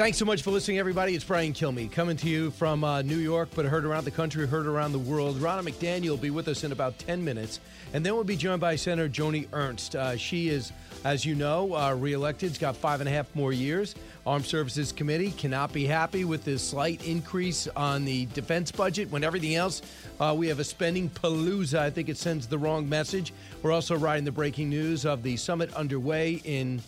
Thanks so much for listening, everybody. It's Brian Kilmeade coming to you from uh, New York, but heard around the country, heard around the world. Ronna McDaniel will be with us in about 10 minutes, and then we'll be joined by Senator Joni Ernst. Uh, she is, as you know, uh, reelected. She's got five and a half more years. Armed Services Committee cannot be happy with this slight increase on the defense budget when everything else, uh, we have a spending palooza. I think it sends the wrong message. We're also riding the breaking news of the summit underway in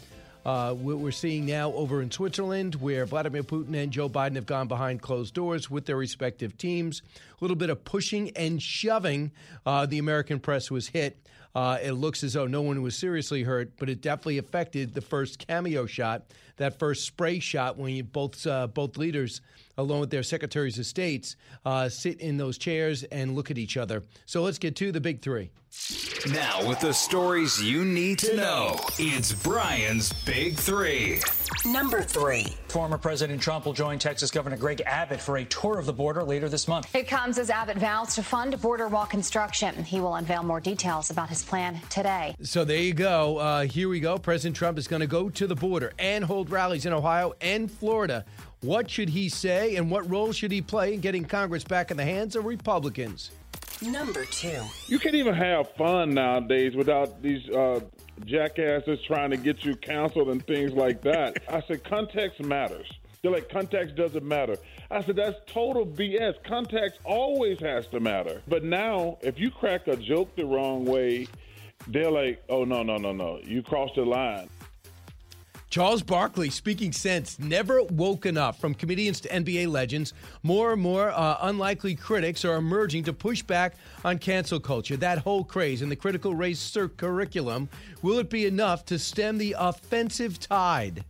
uh, what we're seeing now over in Switzerland, where Vladimir Putin and Joe Biden have gone behind closed doors with their respective teams. A little bit of pushing and shoving. Uh, the American press was hit. Uh, it looks as though no one was seriously hurt, but it definitely affected the first cameo shot, that first spray shot when you, both uh, both leaders, along with their secretaries of states, uh, sit in those chairs and look at each other. So let's get to the big three. Now, with the stories you need to know, it's Brian's Big Three. Number three. Former President Trump will join Texas Governor Greg Abbott for a tour of the border later this month. It comes as Abbott vows to fund border wall construction. He will unveil more details about his plan today. So there you go. Uh, here we go. President Trump is going to go to the border and hold rallies in Ohio and Florida. What should he say and what role should he play in getting Congress back in the hands of Republicans? Number two. You can't even have fun nowadays without these uh, jackasses trying to get you counseled and things like that. I said, context matters. They're like, context doesn't matter. I said, that's total BS. Context always has to matter. But now, if you crack a joke the wrong way, they're like, oh, no, no, no, no. You crossed the line. Charles Barkley, speaking sense, never woken up from comedians to NBA legends. More and more uh, unlikely critics are emerging to push back on cancel culture. That whole craze and the critical race curriculum, will it be enough to stem the offensive tide?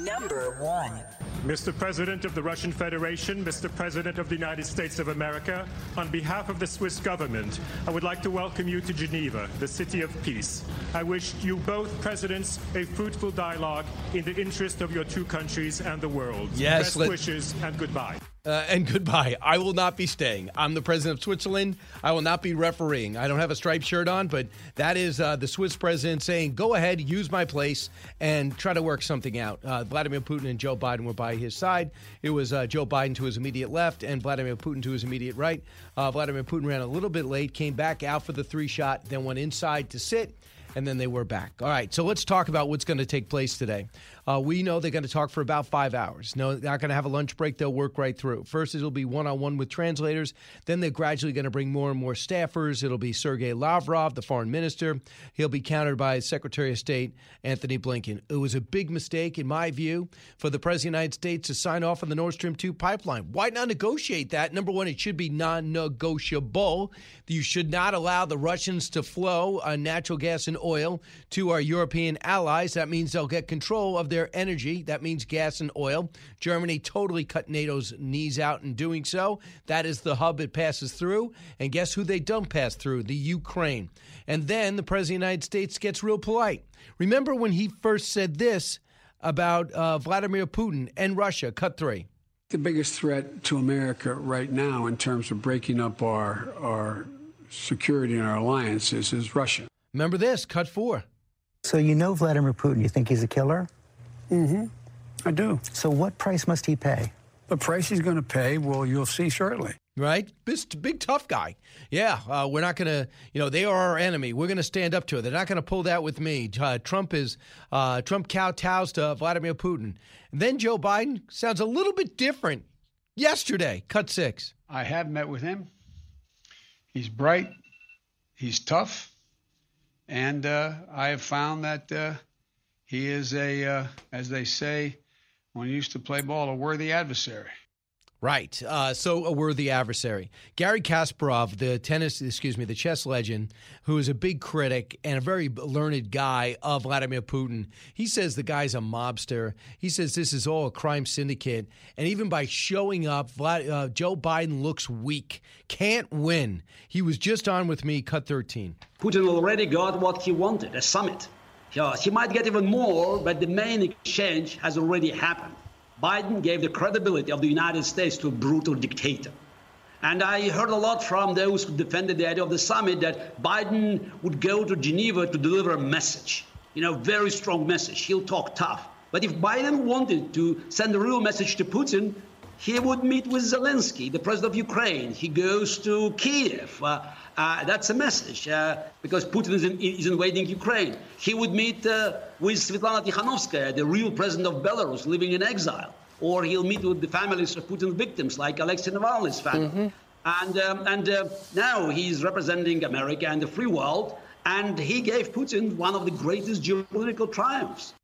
Number one. Mr. President of the Russian Federation, Mr. President of the United States of America, on behalf of the Swiss government, I would like to welcome you to Geneva, the city of peace. I wish you both presidents a fruitful dialogue in the interest of your two countries and the world. Yes, Best let- wishes and goodbye. Uh, and goodbye. I will not be staying. I'm the president of Switzerland. I will not be refereeing. I don't have a striped shirt on, but that is uh, the Swiss president saying, go ahead, use my place, and try to work something out. Uh, Vladimir Putin and Joe Biden were by his side. It was uh, Joe Biden to his immediate left and Vladimir Putin to his immediate right. Uh, Vladimir Putin ran a little bit late, came back out for the three shot, then went inside to sit and then they were back. All right, so let's talk about what's going to take place today. Uh, we know they're going to talk for about five hours. No, they're not going to have a lunch break. They'll work right through. First, it'll be one on one with translators. Then they're gradually going to bring more and more staffers. It'll be Sergei Lavrov, the foreign minister. He'll be countered by Secretary of State Antony Blinken. It was a big mistake, in my view, for the President of the United States to sign off on the Nord Stream 2 pipeline. Why not negotiate that? Number one, it should be non negotiable. You should not allow the Russians to flow uh, natural gas and oil to our European allies. That means they'll get control of their energy. That means gas and oil. Germany totally cut NATO's knees out in doing so. That is the hub it passes through. And guess who they don't pass through? The Ukraine. And then the President of the United States gets real polite. Remember when he first said this about uh, Vladimir Putin and Russia? Cut three. The biggest threat to America right now, in terms of breaking up our our security and our alliances, is Russia. Remember this? Cut four. So you know Vladimir Putin. You think he's a killer? Mm-hmm. I do. So what price must he pay? The price he's going to pay, well, you'll see shortly. Right? Big, big tough guy. Yeah, uh, we're not going to, you know, they are our enemy. We're going to stand up to it. They're not going to pull that with me. Uh, Trump is, uh, Trump kowtows to Vladimir Putin. And then Joe Biden sounds a little bit different yesterday. Cut six. I have met with him. He's bright, he's tough, and uh, I have found that uh, he is a, uh, as they say, when he used to play ball, a worthy adversary. Right. Uh, so a worthy adversary. Garry Kasparov, the tennis, excuse me, the chess legend, who is a big critic and a very learned guy of Vladimir Putin, he says the guy's a mobster. He says this is all a crime syndicate. And even by showing up, Vlad, uh, Joe Biden looks weak, can't win. He was just on with me, cut 13. Putin already got what he wanted a summit. Yeah, he might get even more, but the main exchange has already happened. Biden gave the credibility of the United States to a brutal dictator. And I heard a lot from those who defended the idea of the summit that Biden would go to Geneva to deliver a message, you know, very strong message. He'll talk tough. But if Biden wanted to send a real message to Putin, he would meet with Zelensky, the president of Ukraine. He goes to Kiev. Uh, uh, that's a message uh, because Putin is, in, is, invading Ukraine. He would meet uh, with Svetlana Tikhanovskaya, the real president of Belarus, living in exile. Or he'll meet with the families of Putin's victims, like Alexei Navalny's family. Mm-hmm. And, um, and uh, now he's representing America and the free world, and he gave Putin one of the greatest geopolitical triumphs.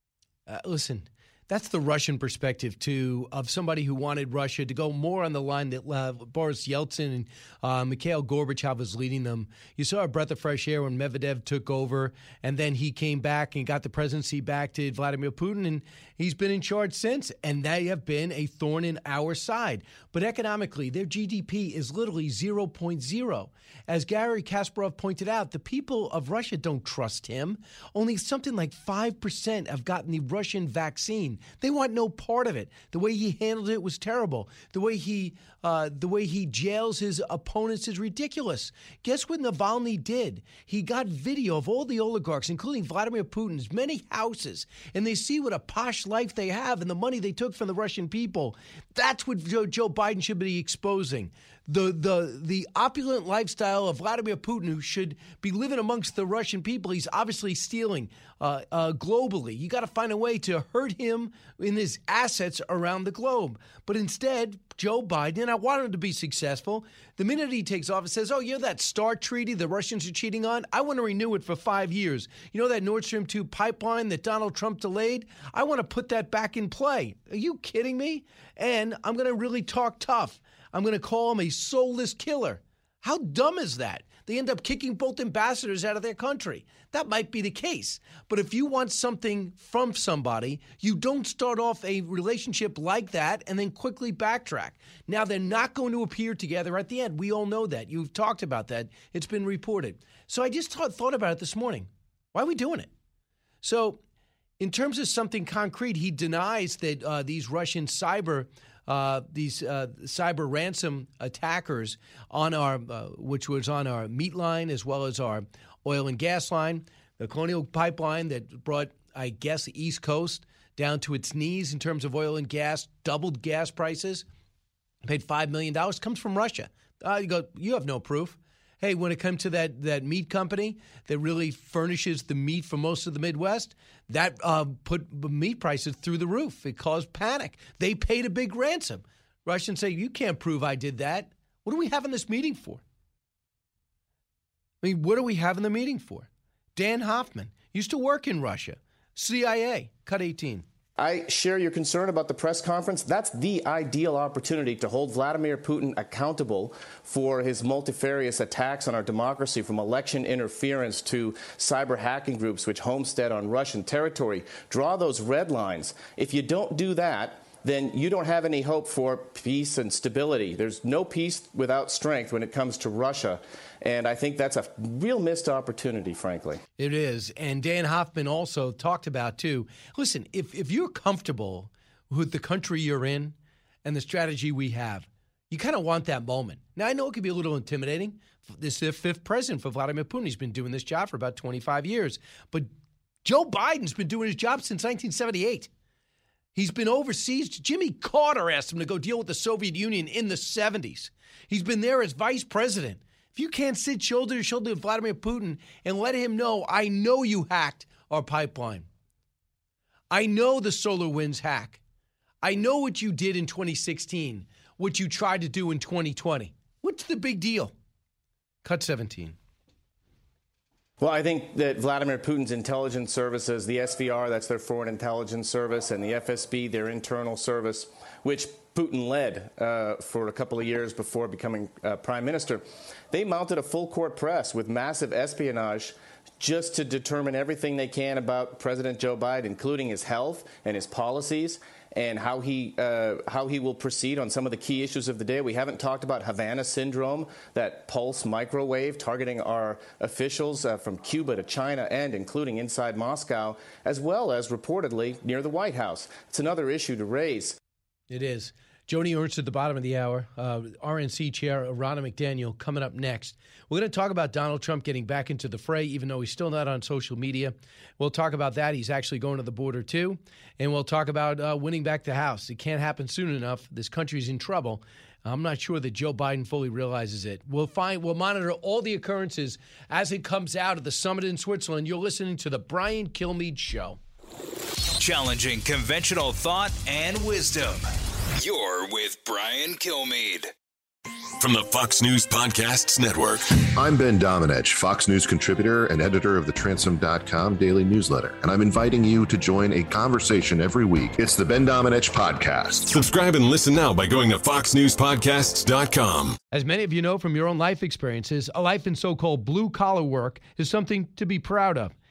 Uh, listen, that's the Russian perspective too of somebody who wanted Russia to go more on the line that uh, Boris Yeltsin and uh, Mikhail Gorbachev was leading them. You saw a breath of fresh air when Medvedev took over, and then he came back and got the presidency back to Vladimir Putin, and he's been in charge since. And they have been a thorn in our side. But economically, their GDP is literally 0.0. As Garry Kasparov pointed out, the people of Russia don't trust him. Only something like 5% have gotten the Russian vaccine. They want no part of it. The way he handled it was terrible. The way he uh, the way he jails his opponents is ridiculous. Guess what Navalny did? He got video of all the oligarchs, including Vladimir Putin's many houses, and they see what a posh life they have and the money they took from the Russian people. That's what Joe, Joe Biden should be exposing the the the opulent lifestyle of Vladimir Putin, who should be living amongst the Russian people. He's obviously stealing uh, uh, globally. You got to find a way to hurt him in his assets around the globe. But instead, Joe Biden, I want him to be successful. The minute he takes office, says, "Oh, you're that START treaty the Russians are cheating on. I want to renew it for five years. You know that Nord Stream two pipeline that Donald Trump delayed. I want to put that back in play. Are you kidding me? And I'm going to really talk tough." I'm going to call him a soulless killer. How dumb is that? They end up kicking both ambassadors out of their country. That might be the case. But if you want something from somebody, you don't start off a relationship like that and then quickly backtrack. Now, they're not going to appear together at the end. We all know that. You've talked about that, it's been reported. So I just thought, thought about it this morning. Why are we doing it? So, in terms of something concrete, he denies that uh, these Russian cyber uh, these uh, cyber ransom attackers on our, uh, which was on our meat line as well as our oil and gas line, the Colonial Pipeline that brought, I guess, the East Coast down to its knees in terms of oil and gas, doubled gas prices, paid $5 million, comes from Russia. Uh, you go, you have no proof. Hey, when it comes to that that meat company that really furnishes the meat for most of the Midwest, that uh, put meat prices through the roof. It caused panic. They paid a big ransom. Russians say, "You can't prove I did that." What are we having this meeting for? I mean, what are we having the meeting for? Dan Hoffman used to work in Russia, CIA, cut 18. I share your concern about the press conference. That's the ideal opportunity to hold Vladimir Putin accountable for his multifarious attacks on our democracy, from election interference to cyber hacking groups which homestead on Russian territory. Draw those red lines. If you don't do that, then you don't have any hope for peace and stability. There's no peace without strength when it comes to Russia. And I think that's a real missed opportunity, frankly. It is. And Dan Hoffman also talked about, too. Listen, if, if you're comfortable with the country you're in and the strategy we have, you kind of want that moment. Now, I know it can be a little intimidating. This is the fifth president for Vladimir Putin. He's been doing this job for about 25 years. But Joe Biden's been doing his job since 1978. He's been overseas. Jimmy Carter asked him to go deal with the Soviet Union in the 70s. He's been there as vice president. If you can't sit shoulder to shoulder with Vladimir Putin and let him know, I know you hacked our pipeline. I know the SolarWinds hack. I know what you did in 2016, what you tried to do in 2020. What's the big deal? Cut 17. Well, I think that Vladimir Putin's intelligence services, the SVR, that's their foreign intelligence service, and the FSB, their internal service, which Putin led uh, for a couple of years before becoming uh, prime minister. They mounted a full court press with massive espionage just to determine everything they can about President Joe Biden, including his health and his policies and how he uh, how he will proceed on some of the key issues of the day. We haven't talked about Havana syndrome, that pulse microwave targeting our officials uh, from Cuba to China and including inside Moscow, as well as reportedly near the White House. It's another issue to raise. It is. Joni Ernst at the bottom of the hour. Uh, RNC chair Ronna McDaniel coming up next. We're going to talk about Donald Trump getting back into the fray, even though he's still not on social media. We'll talk about that. He's actually going to the border too, and we'll talk about uh, winning back the House. It can't happen soon enough. This country's in trouble. I'm not sure that Joe Biden fully realizes it. We'll find we'll monitor all the occurrences as it comes out of the summit in Switzerland. You're listening to the Brian Kilmeade Show. Challenging conventional thought and wisdom. You're with Brian Kilmeade. From the Fox News Podcasts Network. I'm Ben Domenech, Fox News contributor and editor of the Transom.com daily newsletter, and I'm inviting you to join a conversation every week. It's the Ben Domenech Podcast. Subscribe and listen now by going to FoxNewsPodcasts.com. As many of you know from your own life experiences, a life in so called blue collar work is something to be proud of.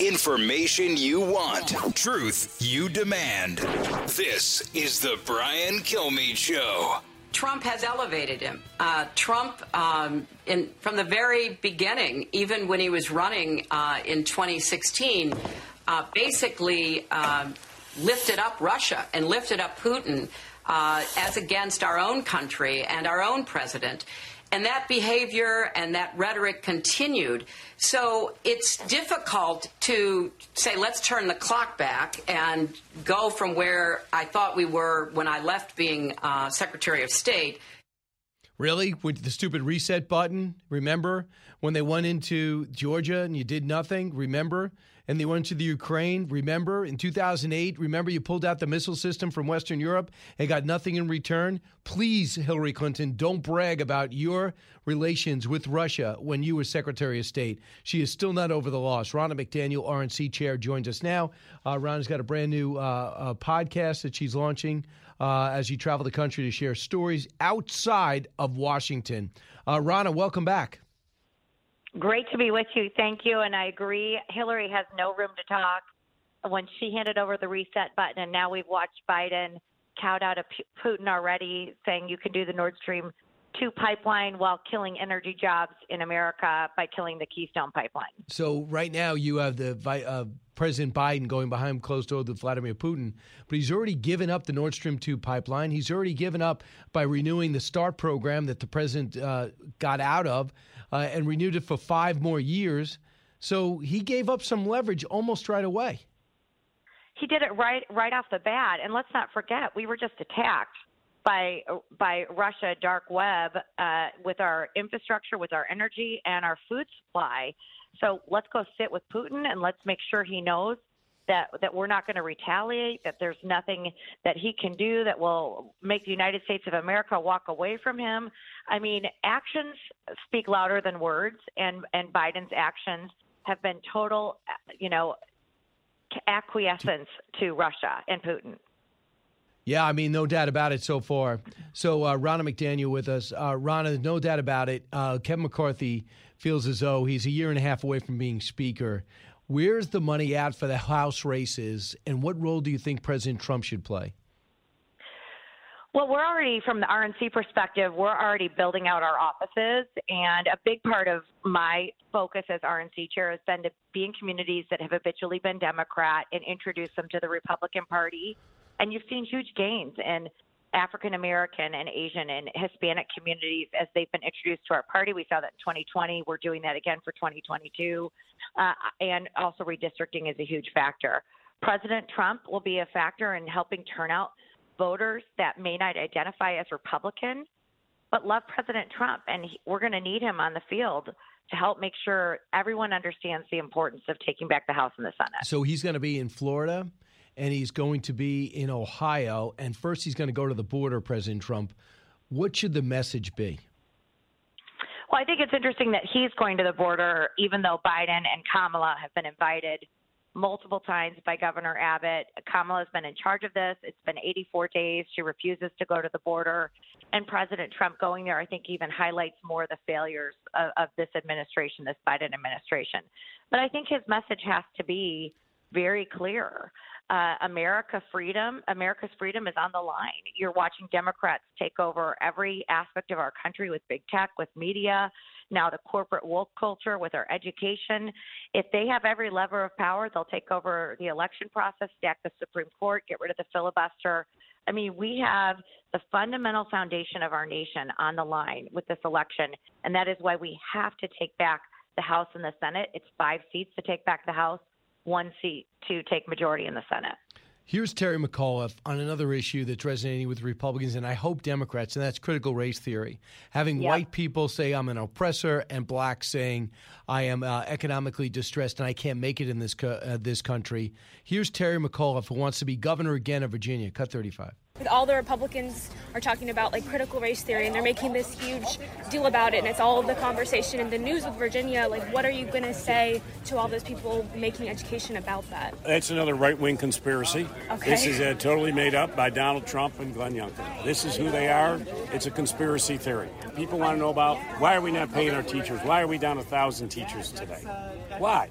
Information you want, truth you demand. This is the Brian Kilmeade Show. Trump has elevated him. Uh, Trump, um, in, from the very beginning, even when he was running uh, in 2016, uh, basically um, lifted up Russia and lifted up Putin uh, as against our own country and our own president. And that behavior and that rhetoric continued. So it's difficult to say, let's turn the clock back and go from where I thought we were when I left being uh, Secretary of State. Really? With the stupid reset button? Remember when they went into Georgia and you did nothing? Remember? And they went to the Ukraine. Remember in 2008? Remember you pulled out the missile system from Western Europe and got nothing in return? Please, Hillary Clinton, don't brag about your relations with Russia when you were Secretary of State. She is still not over the loss. Ronna McDaniel, RNC chair, joins us now. Uh, Ronna's got a brand new uh, uh, podcast that she's launching uh, as you travel the country to share stories outside of Washington. Uh, Ronna, welcome back. Great to be with you. Thank you. And I agree. Hillary has no room to talk. When she handed over the reset button, and now we've watched Biden count out of Putin already, saying you can do the Nord Stream 2 pipeline while killing energy jobs in America by killing the Keystone pipeline. So, right now, you have the uh, President Biden going behind closed doors with Vladimir Putin, but he's already given up the Nord Stream 2 pipeline. He's already given up by renewing the START program that the president uh, got out of uh, and renewed it for five more years. So he gave up some leverage almost right away. He did it right right off the bat, and let's not forget we were just attacked by by Russia dark web uh, with our infrastructure, with our energy, and our food supply. So let's go sit with Putin and let's make sure he knows that that we're not going to retaliate, that there's nothing that he can do that will make the United States of America walk away from him. I mean, actions speak louder than words, and and Biden's actions have been total, you know, acquiescence to Russia and Putin. Yeah, I mean, no doubt about it so far. So, uh, Ronna McDaniel with us. Uh, Ronna, no doubt about it. Uh, Kevin McCarthy feels as though he's a year and a half away from being Speaker. Where's the money at for the House races, and what role do you think President Trump should play? Well, we're already, from the RNC perspective, we're already building out our offices. And a big part of my focus as RNC chair has been to be in communities that have habitually been Democrat and introduce them to the Republican Party. And you've seen huge gains in African American and Asian and Hispanic communities as they've been introduced to our party. We saw that in 2020. We're doing that again for 2022. Uh, and also, redistricting is a huge factor. President Trump will be a factor in helping turn out voters that may not identify as Republican, but love President Trump. And he, we're going to need him on the field to help make sure everyone understands the importance of taking back the House and the Senate. So he's going to be in Florida and he's going to be in Ohio. And first, he's going to go to the border, President Trump. What should the message be? Well, I think it's interesting that he's going to the border, even though Biden and Kamala have been invited multiple times by Governor Abbott. Kamala has been in charge of this. It's been 84 days. She refuses to go to the border. And President Trump going there, I think, even highlights more the failures of, of this administration, this Biden administration. But I think his message has to be very clear. Uh, America freedom, America's freedom is on the line. You're watching Democrats take over every aspect of our country with big tech, with media, now the corporate woke culture with our education. If they have every lever of power, they'll take over the election process, stack the Supreme Court, get rid of the filibuster. I mean, we have the fundamental foundation of our nation on the line with this election, and that is why we have to take back the House and the Senate. It's five seats to take back the House one seat to take majority in the Senate. Here's Terry McAuliffe on another issue that's resonating with Republicans and I hope Democrats, and that's critical race theory. Having yep. white people say I'm an oppressor and blacks saying I am uh, economically distressed and I can't make it in this co- uh, this country. Here's Terry McAuliffe who wants to be governor again of Virginia. Cut 35 all the Republicans are talking about like critical race theory and they're making this huge deal about it and it's all the conversation in the news with Virginia. Like, what are you going to say to all those people making education about that? That's another right wing conspiracy. Okay. This is uh, totally made up by Donald Trump and Glenn Youngkin. This is who they are. It's a conspiracy theory. People want to know about why are we not paying our teachers? Why are we down a thousand teachers today? Why?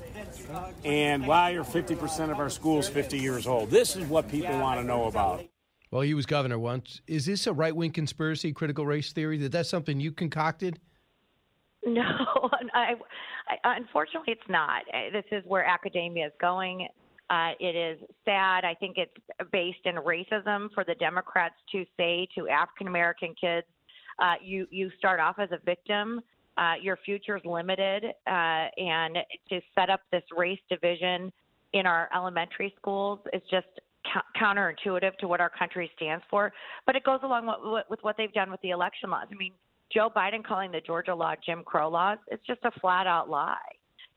And why are 50% of our schools 50 years old? This is what people want to know about. Well, he was governor once. Is this a right wing conspiracy, critical race theory? That that's something you concocted? No, I, I, unfortunately, it's not. Uh, this is where academia is going. Uh, it is sad. I think it's based in racism for the Democrats to say to African American kids, uh, "You you start off as a victim. Uh, your is limited," uh, and to set up this race division in our elementary schools is just counterintuitive to what our country stands for, but it goes along with, with what they've done with the election laws. I mean, Joe Biden calling the Georgia law Jim Crow laws, it's just a flat out lie.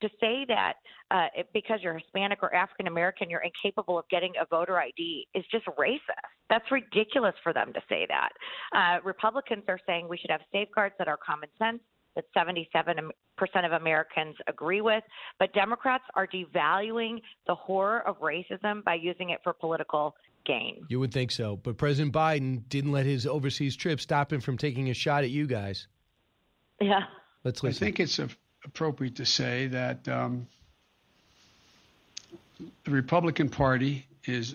To say that uh, it, because you're Hispanic or African American, you're incapable of getting a voter ID is just racist. That's ridiculous for them to say that. Uh, Republicans are saying we should have safeguards that are common sense, that 77% of Americans agree with. But Democrats are devaluing the horror of racism by using it for political gain. You would think so. But President Biden didn't let his overseas trip stop him from taking a shot at you guys. Yeah. Let's listen. I think it's appropriate to say that um, the Republican Party is.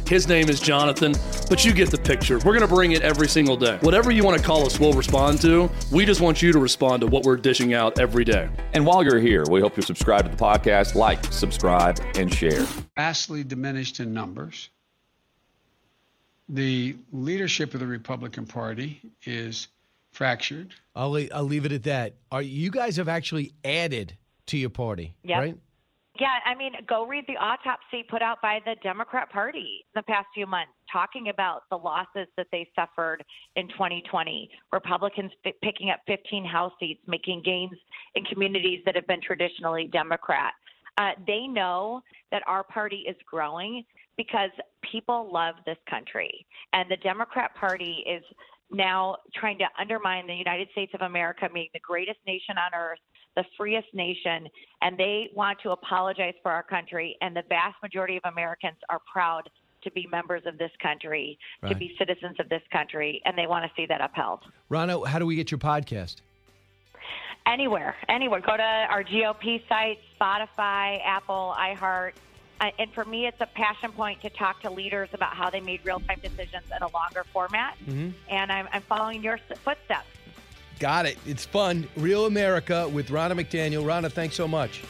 His name is Jonathan, but you get the picture. We're going to bring it every single day. Whatever you want to call us, we'll respond to. We just want you to respond to what we're dishing out every day. And while you're here, we hope you subscribe to the podcast, like, subscribe, and share. Vastly diminished in numbers. The leadership of the Republican Party is fractured. I'll, I'll leave it at that. Are you guys have actually added to your party, yep. right? Yeah, I mean, go read the autopsy put out by the Democrat Party in the past few months, talking about the losses that they suffered in 2020. Republicans f- picking up 15 House seats, making gains in communities that have been traditionally Democrat. Uh, they know that our party is growing because people love this country, and the Democrat Party is now trying to undermine the United States of America being the greatest nation on earth, the freest nation, and they want to apologize for our country. And the vast majority of Americans are proud to be members of this country, to be citizens of this country, and they want to see that upheld. Ronna, how do we get your podcast? Anywhere, anywhere. Go to our GOP site, Spotify, Apple, iHeart. Uh, and for me, it's a passion point to talk to leaders about how they made real time decisions in a longer format. Mhm. And I'm, I'm following your footsteps. Got it. It's fun. Real America with Ronna McDaniel. Ronna, thanks so much.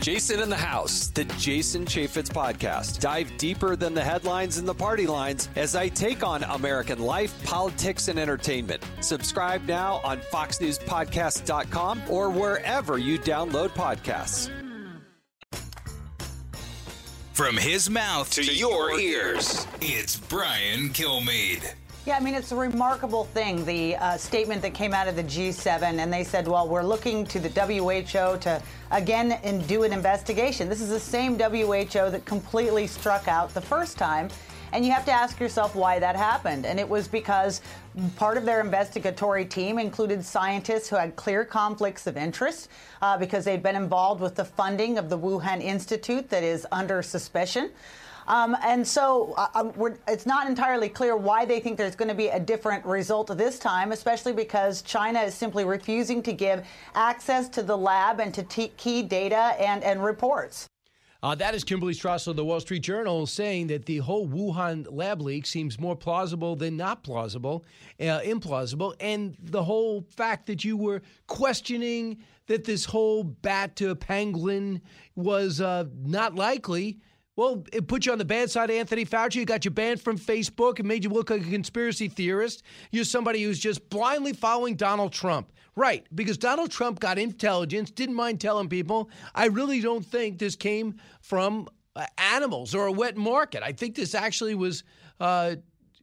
Jason in the House, the Jason Chaffetz podcast. Dive deeper than the headlines and the party lines as I take on American life, politics, and entertainment. Subscribe now on FoxNewsPodcast.com or wherever you download podcasts. From his mouth to, your ears, it's Brian Kilmeade. Yeah, I mean, it's a remarkable thing, the uh, statement that came out of the G7, and they said, well, we're looking to the WHO to again and do an investigation. This is the same WHO that completely struck out the first time. And you have to ask yourself why that happened. And it was because part of their investigatory team included scientists who had clear conflicts of interest uh, because they'd been involved with the funding of the Wuhan Institute that is under suspicion. Um, and so uh, um, it's not entirely clear why they think there's going to be a different result this time, especially because China is simply refusing to give access to the lab and to t- key data and, and reports. Uh, that is Kimberly Strassel of the Wall Street Journal saying that the whole Wuhan lab leak seems more plausible than not plausible, uh, implausible. And the whole fact that you were questioning that this whole bat to pangolin was uh, not likely. Well, it put you on the bad side of Anthony Fauci. It got you banned from Facebook. It made you look like a conspiracy theorist. You're somebody who's just blindly following Donald Trump. Right, because Donald Trump got intelligence, didn't mind telling people. I really don't think this came from uh, animals or a wet market. I think this actually was, uh,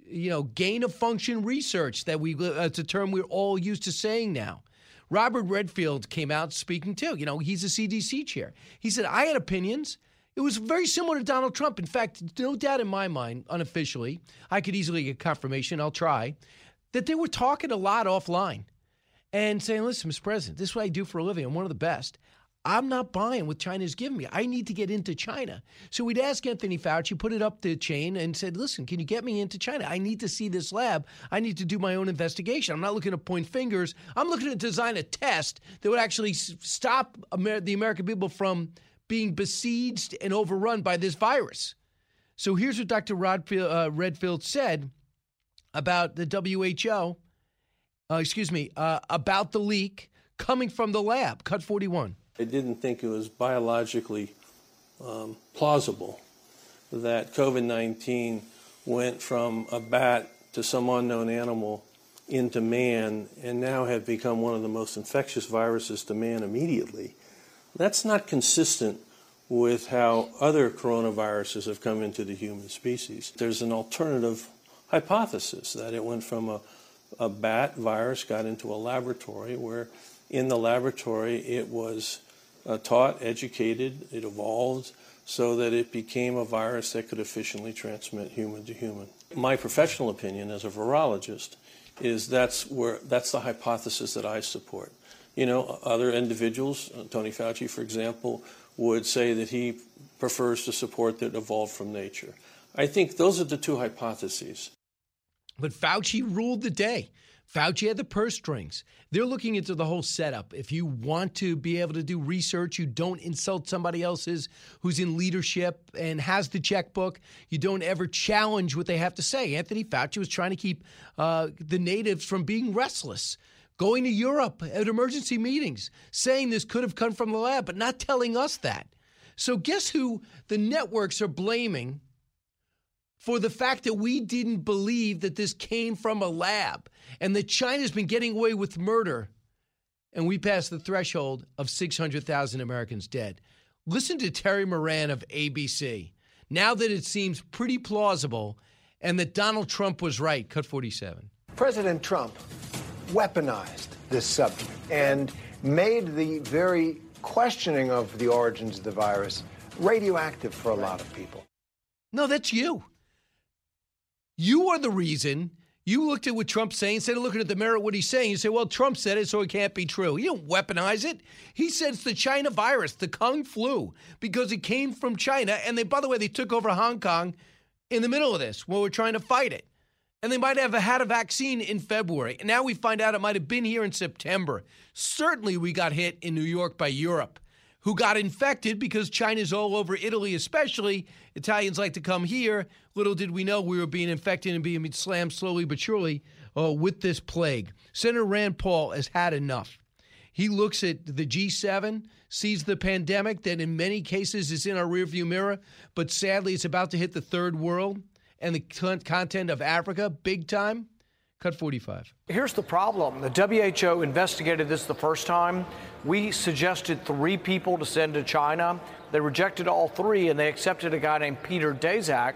you know, gain of function research that we, uh, it's a term we're all used to saying now. Robert Redfield came out speaking too. You know, he's a CDC chair. He said, I had opinions. It was very similar to Donald Trump. In fact, no doubt in my mind, unofficially, I could easily get confirmation, I'll try, that they were talking a lot offline and saying, listen, Mr. President, this is what I do for a living. I'm one of the best. I'm not buying what China's giving me. I need to get into China. So we'd ask Anthony Fauci, put it up the chain, and said, listen, can you get me into China? I need to see this lab. I need to do my own investigation. I'm not looking to point fingers. I'm looking to design a test that would actually stop Amer- the American people from being besieged and overrun by this virus. So here's what Dr. Rodfield, uh, Redfield said about the WHO, uh, excuse me, uh, about the leak coming from the lab. Cut 41. I didn't think it was biologically um, plausible that COVID 19 went from a bat to some unknown animal into man and now have become one of the most infectious viruses to man immediately. That's not consistent with how other coronaviruses have come into the human species. There's an alternative hypothesis that it went from a, a bat virus, got into a laboratory where in the laboratory it was uh, taught, educated, it evolved so that it became a virus that could efficiently transmit human to human. My professional opinion as a virologist is that's where that's the hypothesis that I support. You know, other individuals, uh, Tony Fauci, for example, would say that he prefers to support that evolved from nature. I think those are the two hypotheses. But Fauci ruled the day. Fauci had the purse strings. They're looking into the whole setup. If you want to be able to do research, you don't insult somebody else's who's in leadership and has the checkbook. You don't ever challenge what they have to say. Anthony Fauci was trying to keep uh, the natives from being restless, going to Europe at emergency meetings, saying this could have come from the lab, but not telling us that. So, guess who the networks are blaming for the fact that we didn't believe that this came from a lab and that China's been getting away with murder and we passed the threshold of 600,000 Americans dead. Listen to Terry Moran of ABC. Now that it seems pretty plausible and that Donald Trump was right, cut 47. President Trump weaponized this subject and made the very questioning of the origins of the virus radioactive for a lot of people. No, that's you. You are the reason. You looked at what Trump's saying instead of looking at the merit of what he's saying. You say, well, Trump said it, so it can't be true. You don't weaponize it. He said it's the China virus, the Kung flu, because it came from China. And they, by the way, they took over Hong Kong in the middle of this while we're trying to fight it. And they might have had a vaccine in February. And now we find out it might have been here in September. Certainly, we got hit in New York by Europe, who got infected because China's all over Italy, especially. Italians like to come here. Little did we know we were being infected and being slammed slowly but surely uh, with this plague. Senator Rand Paul has had enough. He looks at the G7, sees the pandemic that in many cases is in our rearview mirror, but sadly it's about to hit the third world and the content of Africa big time. Cut 45. Here's the problem the WHO investigated this the first time. We suggested three people to send to China. They rejected all three, and they accepted a guy named Peter Daszak,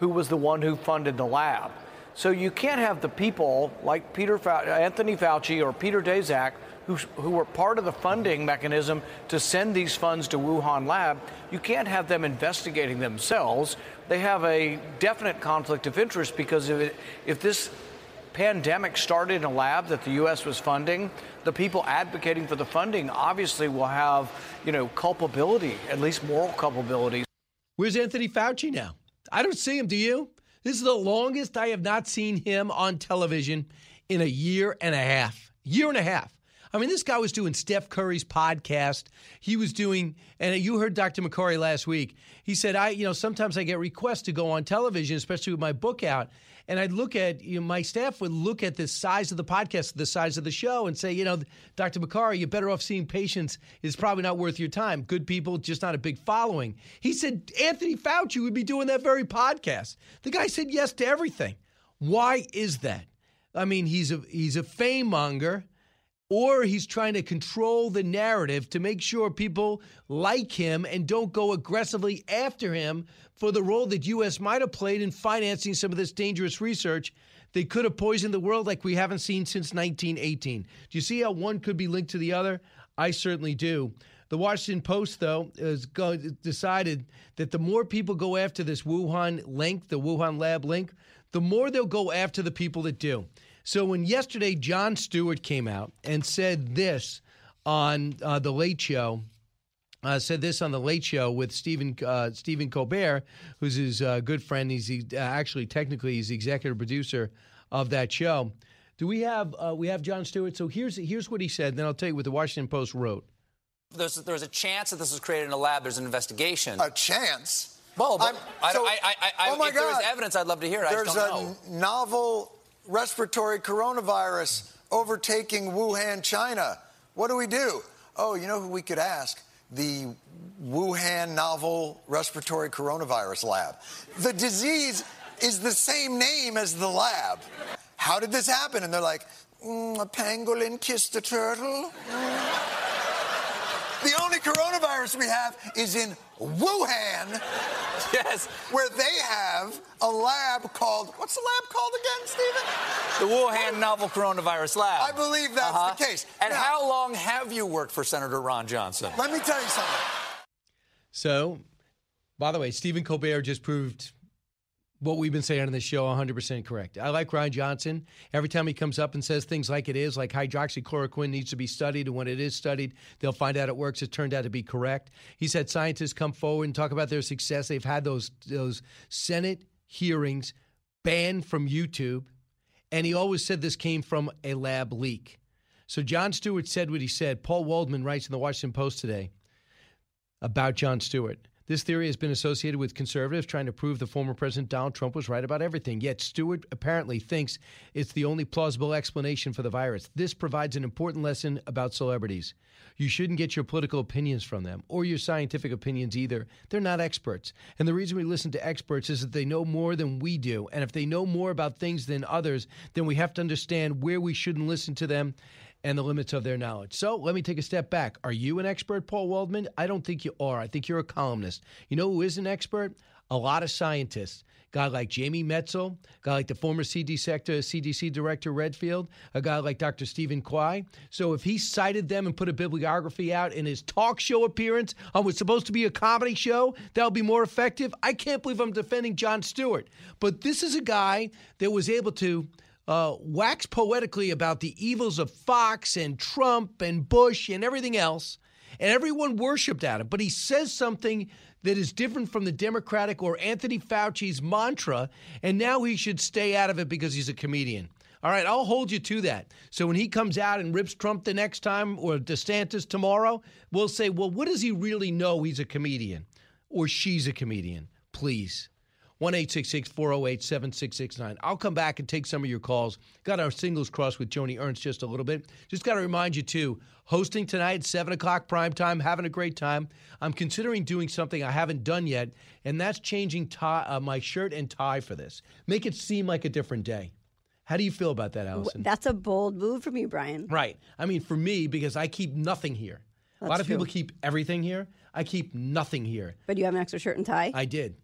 who was the one who funded the lab. So you can't have the people like Peter Anthony Fauci or Peter Daszak who, who were part of the funding mechanism to send these funds to Wuhan lab. You can't have them investigating themselves. They have a definite conflict of interest because if, it, if this pandemic started in a lab that the U.S. was funding, the people advocating for the funding obviously will have, you know, culpability, at least moral culpability. Where's Anthony Fauci now? I don't see him. Do you? This is the longest I have not seen him on television in a year and a half. Year and a half. I mean, this guy was doing Steph Curry's podcast. He was doing, and you heard Dr. Makary last week. He said, I, you know, sometimes I get requests to go on television, especially with my book out. And I'd look at, you know, my staff would look at the size of the podcast, the size of the show, and say, you know, Dr. Makary, you're better off seeing patients. It's probably not worth your time. Good people, just not a big following. He said, Anthony Fauci would be doing that very podcast. The guy said yes to everything. Why is that? I mean, he's a he's a fame monger or he's trying to control the narrative to make sure people like him and don't go aggressively after him for the role that U.S. might have played in financing some of this dangerous research. They could have poisoned the world like we haven't seen since 1918. Do you see how one could be linked to the other? I certainly do. The Washington Post, though, has decided that the more people go after this Wuhan link, the Wuhan lab link, the more they'll go after the people that do. So when yesterday Jon Stewart came out and said this on uh, the Late Show, uh, said this on the Late Show with Stephen uh, Stephen Colbert, who's his uh, good friend. He's uh, actually technically he's the executive producer of that show. Do we have uh, we have Jon Stewart? So here's here's what he said. Then I'll tell you what the Washington Post wrote. There's there's a chance that this was created in a lab. There's an investigation. A chance. Well, but I, so- I, I, I, oh my if there was God. evidence, I'd love to hear it. I There's just don't know. a novel respiratory coronavirus overtaking Wuhan, China. What do we do? Oh, you know who we could ask? The Wuhan Novel Respiratory Coronavirus Lab. The disease is the same name as the lab. How did this happen? And they're like, "Mm, a pangolin kissed a turtle. Mm." The only coronavirus we have is in Wuhan. Yes. Where they have a lab called, what's the lab called again, Stephen? The Wuhan Novel Coronavirus Lab. I believe that's Uh-huh. the case. And Now- how long have you worked for Senator Ron Johnson? Let me tell you something. So, by the way, Stephen Colbert just proved what we've been saying on this show 100% correct. I like Ryan Johnson. Every time he comes up and says things like it is, like hydroxychloroquine needs to be studied, and when it is studied, they'll find out it works. It turned out to be correct. He's had scientists come forward and talk about their success. They've had those those Senate hearings banned from YouTube, and he always said this came from a lab leak. So Jon Stewart said what he said. Paul Waldman writes in the Washington Post today about Jon Stewart. This theory has been associated with conservatives trying to prove the former President Donald Trump was right about everything. Yet Stewart apparently thinks it's the only plausible explanation for the virus. This provides an important lesson about celebrities. You shouldn't get your political opinions from them or your scientific opinions either. They're not experts. And the reason we listen to experts is that they know more than we do. And if they know more about things than others, then we have to understand where we shouldn't listen to them and the limits of their knowledge. So let me take a step back. Are you an expert, Paul Waldman? I don't think you are. I think you're a columnist. You know who is an expert? A lot of scientists guy like Jamie Metzl, a guy like the former CDC, sector, CDC director Redfield, a guy like Dr. Stephen Quay. So if he cited them and put a bibliography out in his talk show appearance on what's supposed to be a comedy show, that'll be more effective. I can't believe I'm defending Jon Stewart. But this is a guy that was able to uh, wax poetically about the evils of Fox and Trump and Bush and everything else, and everyone worshipped at him. But he says something that is different from the Democratic or Anthony Fauci's mantra, and now he should stay out of it because he's a comedian. All right, I'll hold you to that. So when he comes out and rips Trump the next time or DeSantis tomorrow, we'll say, well, what does he really know he's a comedian or she's a comedian? Please. 1 408 7669. I'll come back and take some of your calls. Got our singles cross with Joni Ernst just a little bit. Just got to remind you, too, hosting tonight, 7 o'clock prime time, having a great time. I'm considering doing something I haven't done yet, and that's changing tie, uh, my shirt and tie for this. Make it seem like a different day. How do you feel about that, Allison? That's a bold move from you, Brian. Right. I mean, for me, because I keep nothing here. That's a lot of true. people keep everything here. I keep nothing here. But you have an extra shirt and tie? I did.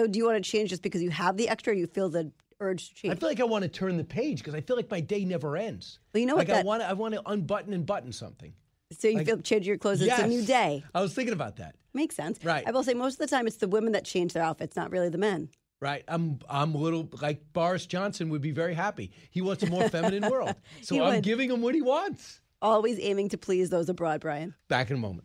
So do you want to change just because you have the extra or you feel the urge to change? I feel like I want to turn the page because I feel like my day never ends. Well, you know like what I want to, I want to unbutton and button something. so you like- feel change your clothes, it's a new day. I was thinking about that. Makes sense. Right. I will say most of the time it's the women that change their outfits, not really the men. Right. I'm I'm a little like Boris Johnson would be very happy. He wants a more feminine world. So I'm would. giving him what he wants. Always aiming to please those abroad, Brian. Back in a moment.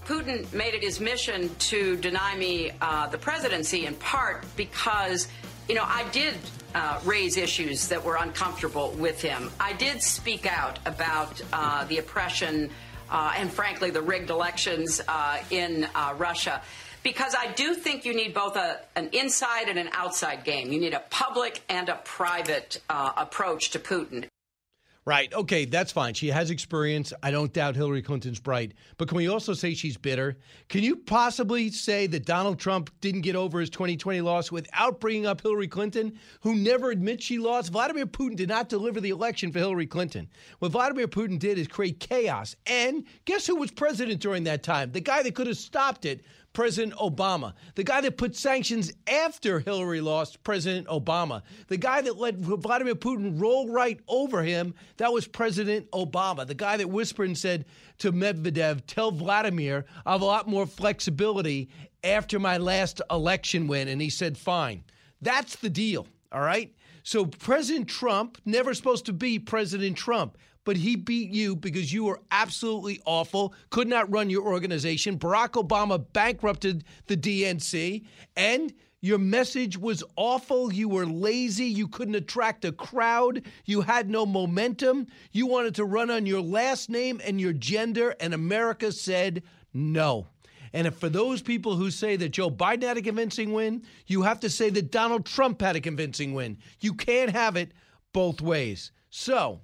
Putin made it his mission to deny me uh, the presidency in part because, you know, I did uh, raise issues that were uncomfortable with him. I did speak out about uh, the oppression uh, and, frankly, the rigged elections uh, in uh, Russia. Because I do think you need both a, an inside and an outside game. You need a public and a private approach to Putin. Right. Okay, that's fine. She has experience. I don't doubt Hillary Clinton's bright. But can we also say she's bitter? Can you possibly say that Donald Trump didn't get over his 2020 loss without bringing up Hillary Clinton, who never admits she lost? Vladimir Putin did not deliver the election for Hillary Clinton. What Vladimir Putin did is create chaos. And guess who was president during that time? The guy that could have stopped it, President Obama. The guy that put sanctions after Hillary lost, President Obama. The guy that let Vladimir Putin roll right over him, that was President Obama. The guy that whispered and said to Medvedev, tell Vladimir I have a lot more flexibility after my last election win. And he said, fine. That's the deal, all right? So President Trump never supposed to be President Trump but he beat you because you were absolutely awful, could not run your organization. Barack Obama bankrupted the DNC, and your message was awful. You were lazy. You couldn't attract a crowd. You had no momentum. You wanted to run on your last name and your gender, and America said no. And if for those people who say that Joe Biden had a convincing win, you have to say that Donald Trump had a convincing win. You can't have it both ways. So,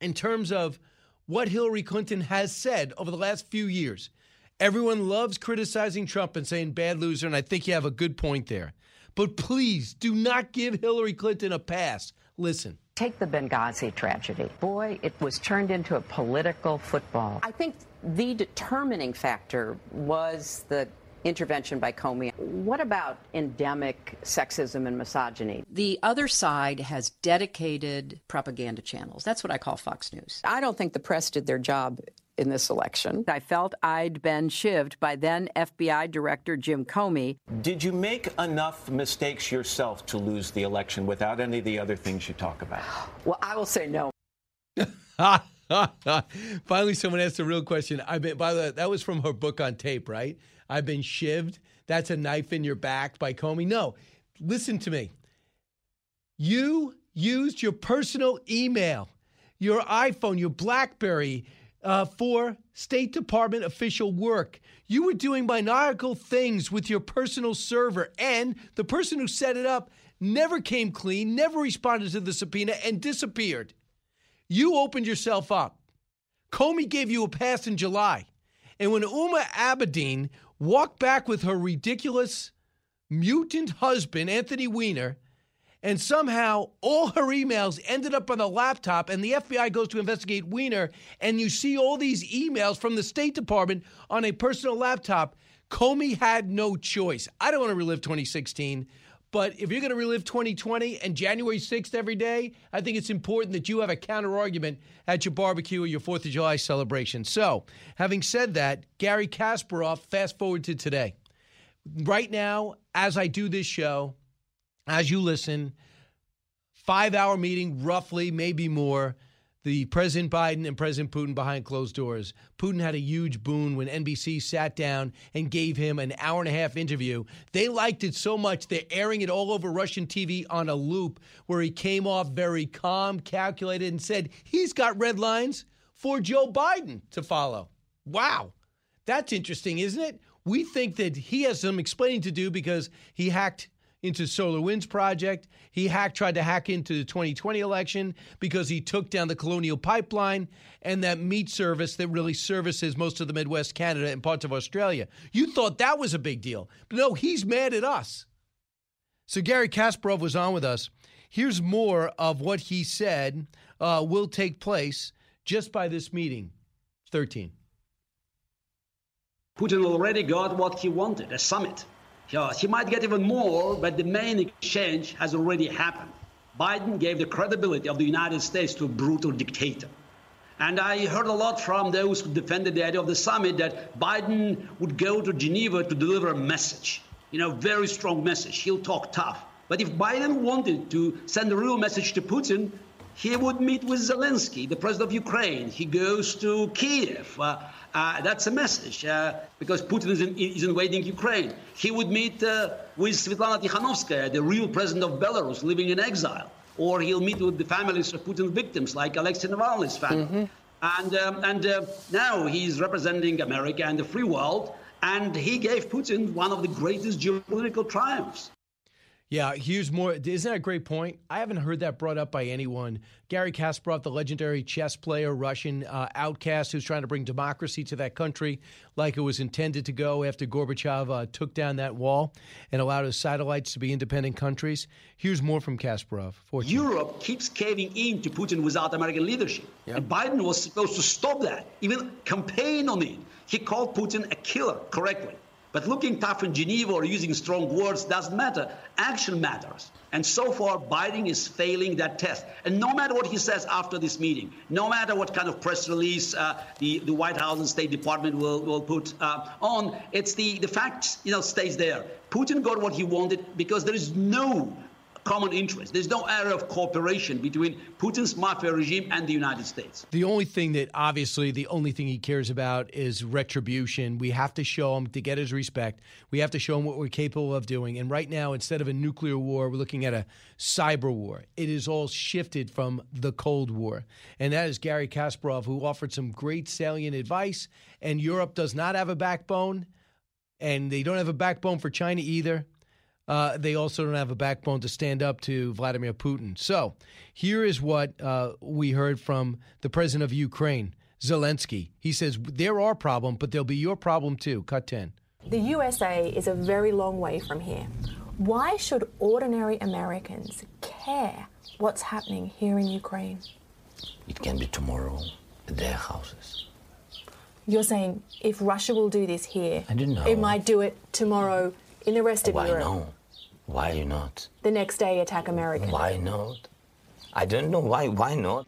in terms of what Hillary Clinton has said over the last few years. Everyone loves criticizing Trump and saying bad loser, and I think you have a good point there. But please do not give Hillary Clinton a pass. Listen. Take the Benghazi tragedy. Boy, it was turned into a political football. I think the determining factor was the intervention by Comey. What about endemic sexism and misogyny? The other side has dedicated propaganda channels. That's what I call Fox News. I don't think the press did their job in this election. I felt I'd been shivved by then FBI Director Jim Comey. Did you make enough mistakes yourself to lose the election without any of the other things you talk about? Well, I will say no. Finally, someone asked a real question. I been, by the way, that was from her book on tape, right? I've been shivved. That's a knife in your back by Comey. No, listen to me. You used your personal email, your iPhone, your Blackberry uh, for State Department official work. You were doing maniacal things with your personal server, and the person who set it up never came clean, never responded to the subpoena, and disappeared. You opened yourself up. Comey gave you a pass in July. And when Huma Abedin walked back with her ridiculous mutant husband, Anthony Weiner, and somehow all her emails ended up on the laptop, and the FBI goes to investigate Weiner, and you see all these emails from the State Department on a personal laptop. Comey had no choice. I don't want to relive 2016. But if you're going to relive 2020 and January 6th every day, I think it's important that you have a counter argument at your barbecue or your 4th of July celebration. So, having said that, Garry Kasparov, fast forward to today. Right now, as I do this show, as you listen, five hour meeting, roughly, maybe more the President Biden and President Putin behind closed doors. Putin had a huge boon when NBC sat down and gave him an hour and a half interview. They liked it so much, they're airing it all over Russian TV on a loop where he came off very calm, calculated, and said he's got red lines for Joe Biden to follow. Wow. That's interesting, isn't it? We think that he has some explaining to do because he hacked into SolarWinds project. He hacked, tried to hack into the 2020 election because he took down the Colonial Pipeline and that meat service that really services most of the Midwest Canada and parts of Australia. You thought that was a big deal. But no, he's mad at us. So Garry Kasparov was on with us. Here's more of what he said uh, will take place just by this meeting. 13. Putin already got what he wanted a summit. Yeah, he might get even more, but the main exchange has already happened. Biden gave the credibility of the United States to a brutal dictator. And I heard a lot from those who defended the idea of the summit that Biden would go to Geneva to deliver a message, you know, a very strong message. He'll talk tough. But if Biden wanted to send a real message to Putin, he would meet with Zelensky, the president of Ukraine. He goes to Kiev. Uh, uh, that's a message uh, because Putin is, in, is, invading Ukraine. He would meet uh, with Svetlana Tikhanovskaya, the real president of Belarus, living in exile. Or he'll meet with the families of Putin's victims, like Alexei Navalny's family. Mm-hmm. And, um, and uh, now he's representing America and the free world. And he gave Putin one of the greatest geopolitical triumphs. Yeah, here's more. Isn't that a great point? I haven't heard that brought up by anyone. Garry Kasparov, the legendary chess player, Russian uh, outcast who's trying to bring democracy to that country like it was intended to go after Gorbachev uh, took down that wall and allowed his satellites to be independent countries. Here's more from Kasparov. For Europe keeps caving in to Putin without American leadership. Yep. And Biden was supposed to stop that, even campaign on it. He called Putin a killer correctly. But looking tough in Geneva or using strong words doesn't matter. Action matters. And so far, Biden is failing that test. And no matter what he says after this meeting, no matter what kind of press release uh, the, the White House and State Department will, will put uh, on, it's the, the fact you know, stays there. Putin got what he wanted because there is no common interest. There's no area of cooperation between Putin's mafia regime and the United States. The only thing that obviously the only thing he cares about is retribution. We have to show him to get his respect. We have to show him what we're capable of doing. And right now, instead of a nuclear war, we're looking at a cyber war. It is all shifted from the Cold War. And that is Garry Kasparov, who offered some great salient advice. And Europe does not have a backbone. And they don't have a backbone for China either uh, they also don't have a backbone to stand up to Vladimir Putin. So here is what uh, we heard from the president of Ukraine, Zelensky. He says, There are problems, but there'll be your problem too. Cut 10. The USA is a very long way from here. Why should ordinary Americans care what's happening here in Ukraine? It can be tomorrow at their houses. You're saying if Russia will do this here, I didn't know. it might do it tomorrow in the rest of Why Europe. no? Why not? The next day, attack America. Why not? I don't know why. Why not?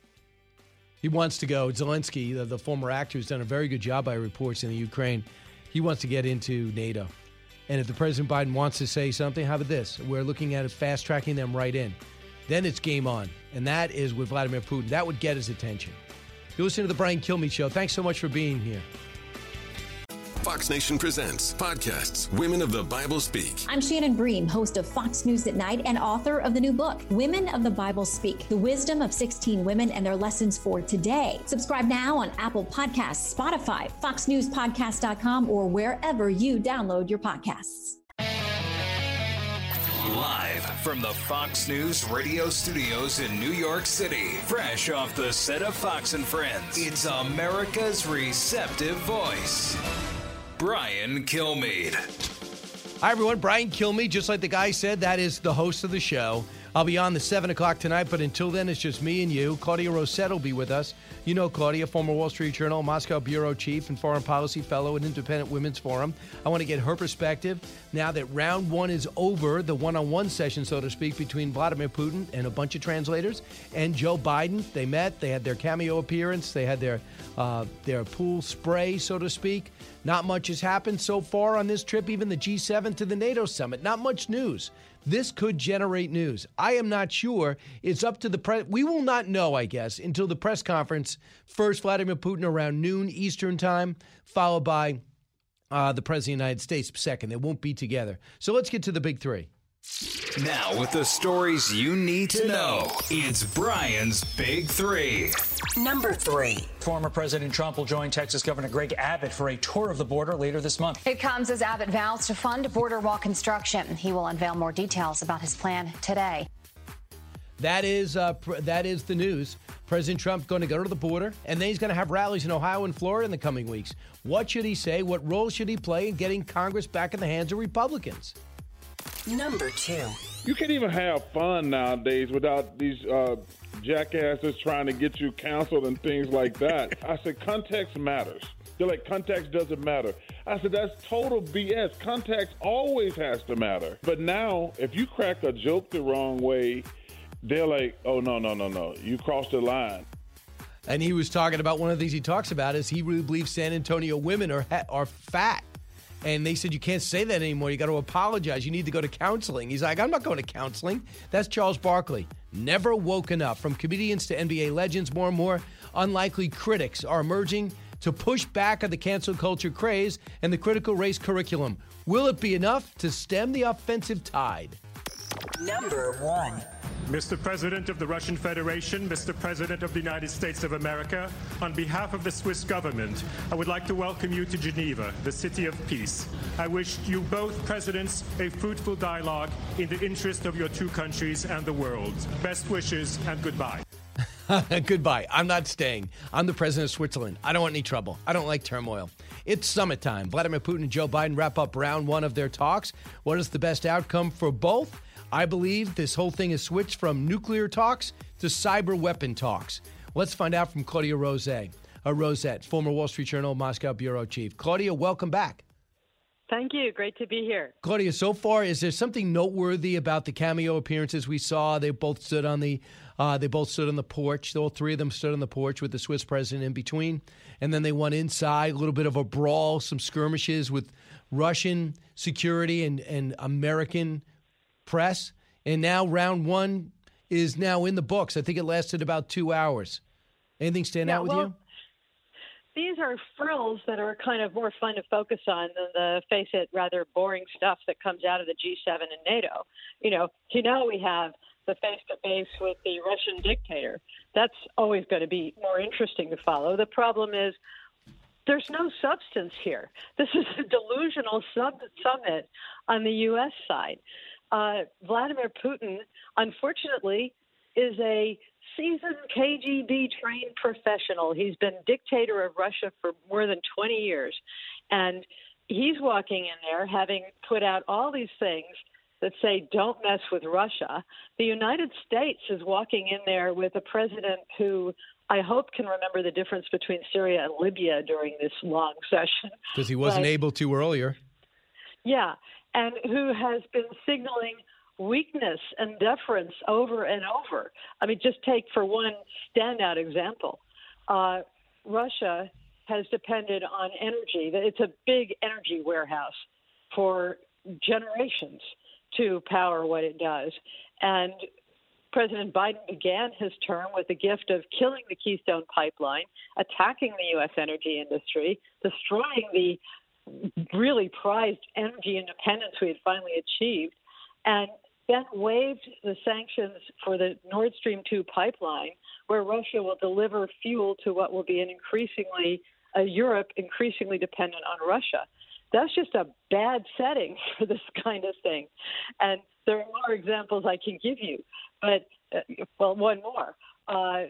He wants to go. Zelensky, the, the former actor, who's done a very good job by reports in the Ukraine. He wants to get into NATO. And if the President Biden wants to say something, how about this? We're looking at it fast tracking them right in. Then it's game on. And that is with Vladimir Putin. That would get his attention. You listen to the Brian Kilmeade Show. Thanks so much for being here. Fox Nation Presents podcasts Women of the Bible Speak. I'm Shannon Bream, host of Fox News at Night and author of the new book, Women of the Bible Speak The Wisdom of 16 Women and Their Lessons for Today. Subscribe now on Apple Podcasts, Spotify, FoxNewsPodcast.com, or wherever you download your podcasts. Live from the Fox News radio studios in New York City, fresh off the set of Fox and Friends, it's America's receptive voice, Brian Kilmeade. Hi, everyone. Brian Kilmeade, just like the guy said, that is the host of the show. I'll be on the 7 o'clock tonight, but until then, it's just me and you. Claudia Rosett will be with us. You know Claudia, former Wall Street Journal, Moscow Bureau Chief, and Foreign Policy Fellow at Independent Women's Forum. I want to get her perspective now that round one is over, the one on one session, so to speak, between Vladimir Putin and a bunch of translators and Joe Biden. They met, they had their cameo appearance, they had their, uh, their pool spray, so to speak. Not much has happened so far on this trip, even the G7 to the NATO summit. Not much news. This could generate news. I am not sure. It's up to the press. We will not know, I guess, until the press conference. First, Vladimir Putin around noon Eastern time, followed by uh, the President of the United States second. They won't be together. So let's get to the big three. Now, with the stories you need to know, it's Brian's Big Three. Number three. Former President Trump will join Texas Governor Greg Abbott for a tour of the border later this month. It comes as Abbott vows to fund border wall construction. He will unveil more details about his plan today. That is uh, pr- that is the news. President Trump going to go to the border, and then he's going to have rallies in Ohio and Florida in the coming weeks. What should he say? What role should he play in getting Congress back in the hands of Republicans? Number two. You can't even have fun nowadays without these uh, jackasses trying to get you counseled and things like that. I said, context matters. They're like, context doesn't matter. I said, that's total BS. Context always has to matter. But now, if you crack a joke the wrong way, they're like, oh, no, no, no, no. You crossed the line. And he was talking about one of the things he talks about is he really believes San Antonio women are are fat. And they said, You can't say that anymore. You got to apologize. You need to go to counseling. He's like, I'm not going to counseling. That's Charles Barkley. Never woken up. From comedians to NBA legends, more and more unlikely critics are emerging to push back on the cancel culture craze and the critical race curriculum. Will it be enough to stem the offensive tide? Number one. Mr. President of the Russian Federation, Mr. President of the United States of America, on behalf of the Swiss government, I would like to welcome you to Geneva, the city of peace. I wish you both presidents a fruitful dialogue in the interest of your two countries and the world. Best wishes and goodbye. Goodbye. I'm not staying. I'm the president of Switzerland. I don't want any trouble. I don't like turmoil. It's summit time. Vladimir Putin and Joe Biden wrap up round one of their talks. What is the best outcome for both? I believe this whole thing has switched from nuclear talks to cyber weapon talks. Let's find out from Claudia Rose, a Rosett, former Wall Street Journal Moscow bureau chief. Claudia, welcome back. Thank you. Great to be here. Claudia, so far, is there something noteworthy about the cameo appearances we saw? They both stood on the uh, they both stood on the porch. All three of them stood on the porch with the Swiss president in between, and then they went inside. A little bit of a brawl, some skirmishes with Russian security and and American press. And now round one is now in the books. I think it lasted about two hours. Anything stand Yeah, out with well, you? These are frills that are kind of more fun to focus on than the face it rather boring stuff that comes out of the G7 and NATO. You know, you know we have the face to face with the Russian dictator. That's always going to be more interesting to follow. The problem is there's no substance here. This is a delusional sub- summit on the U.S. side. Uh, Vladimir Putin, unfortunately, is a seasoned KGB trained professional. He's been dictator of Russia for more than 20 years. And he's walking in there having put out all these things that say don't mess with Russia. The United States is walking in there with a president who I hope can remember the difference between Syria and Libya during this long session. Because he wasn't But- able to earlier. yeah, and who has been signaling weakness and deference over and over. I mean, just take for one standout example uh, Russia has depended on energy, it's a big energy warehouse for generations to power what it does. And President Biden began his term with the gift of killing the Keystone Pipeline, attacking the U.S. energy industry, destroying the really prized energy independence we had finally achieved, and then waived the sanctions for the Nord Stream 2 pipeline, where Russia will deliver fuel to what will be an increasingly a Europe increasingly dependent on Russia. that's just a bad setting for this kind of thing. And there are more examples I can give you, but uh, well, one more. Uh,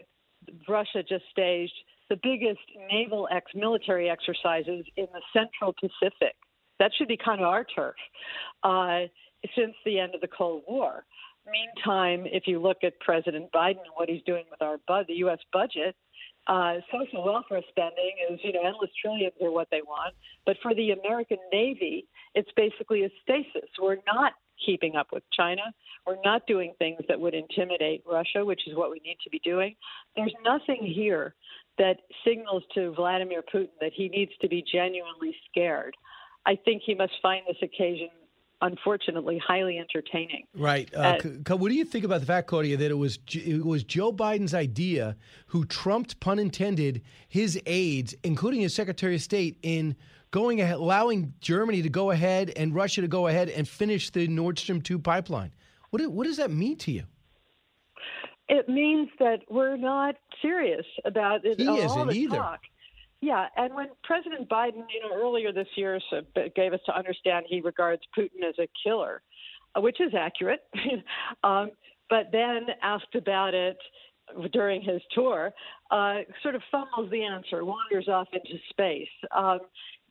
Russia just staged the biggest naval ex military exercises in the Central Pacific. That should be kind of our turf uh, since the end of the Cold War. Meantime, if you look at President Biden and what he's doing with our bud, the U.S. budget, uh, social welfare spending is, you know, endless trillions are what they want. But for the American Navy, it's basically a stasis. We're not keeping up with China. We're not doing things that would intimidate Russia, which is what we need to be doing. There's nothing here that signals to Vladimir Putin that he needs to be genuinely scared. I think he must find this occasion unfortunately highly entertaining. Right. Uh, uh, what do you think about the fact, Claudia, that it was it was Joe Biden's idea, who trumped, pun intended, his aides, including his Secretary of State, in going ahead, allowing Germany to go ahead and Russia to go ahead and finish the Nord Stream two pipeline. What what does that mean to you? It means that we're not serious about it. He all isn't the either. Talk. Yeah, and when President Biden, you know, earlier this year so, gave us to understand he regards Putin as a killer, uh, which is accurate, um, but then asked about it during his tour, uh, sort of fumbles the answer, wanders off into space. Um,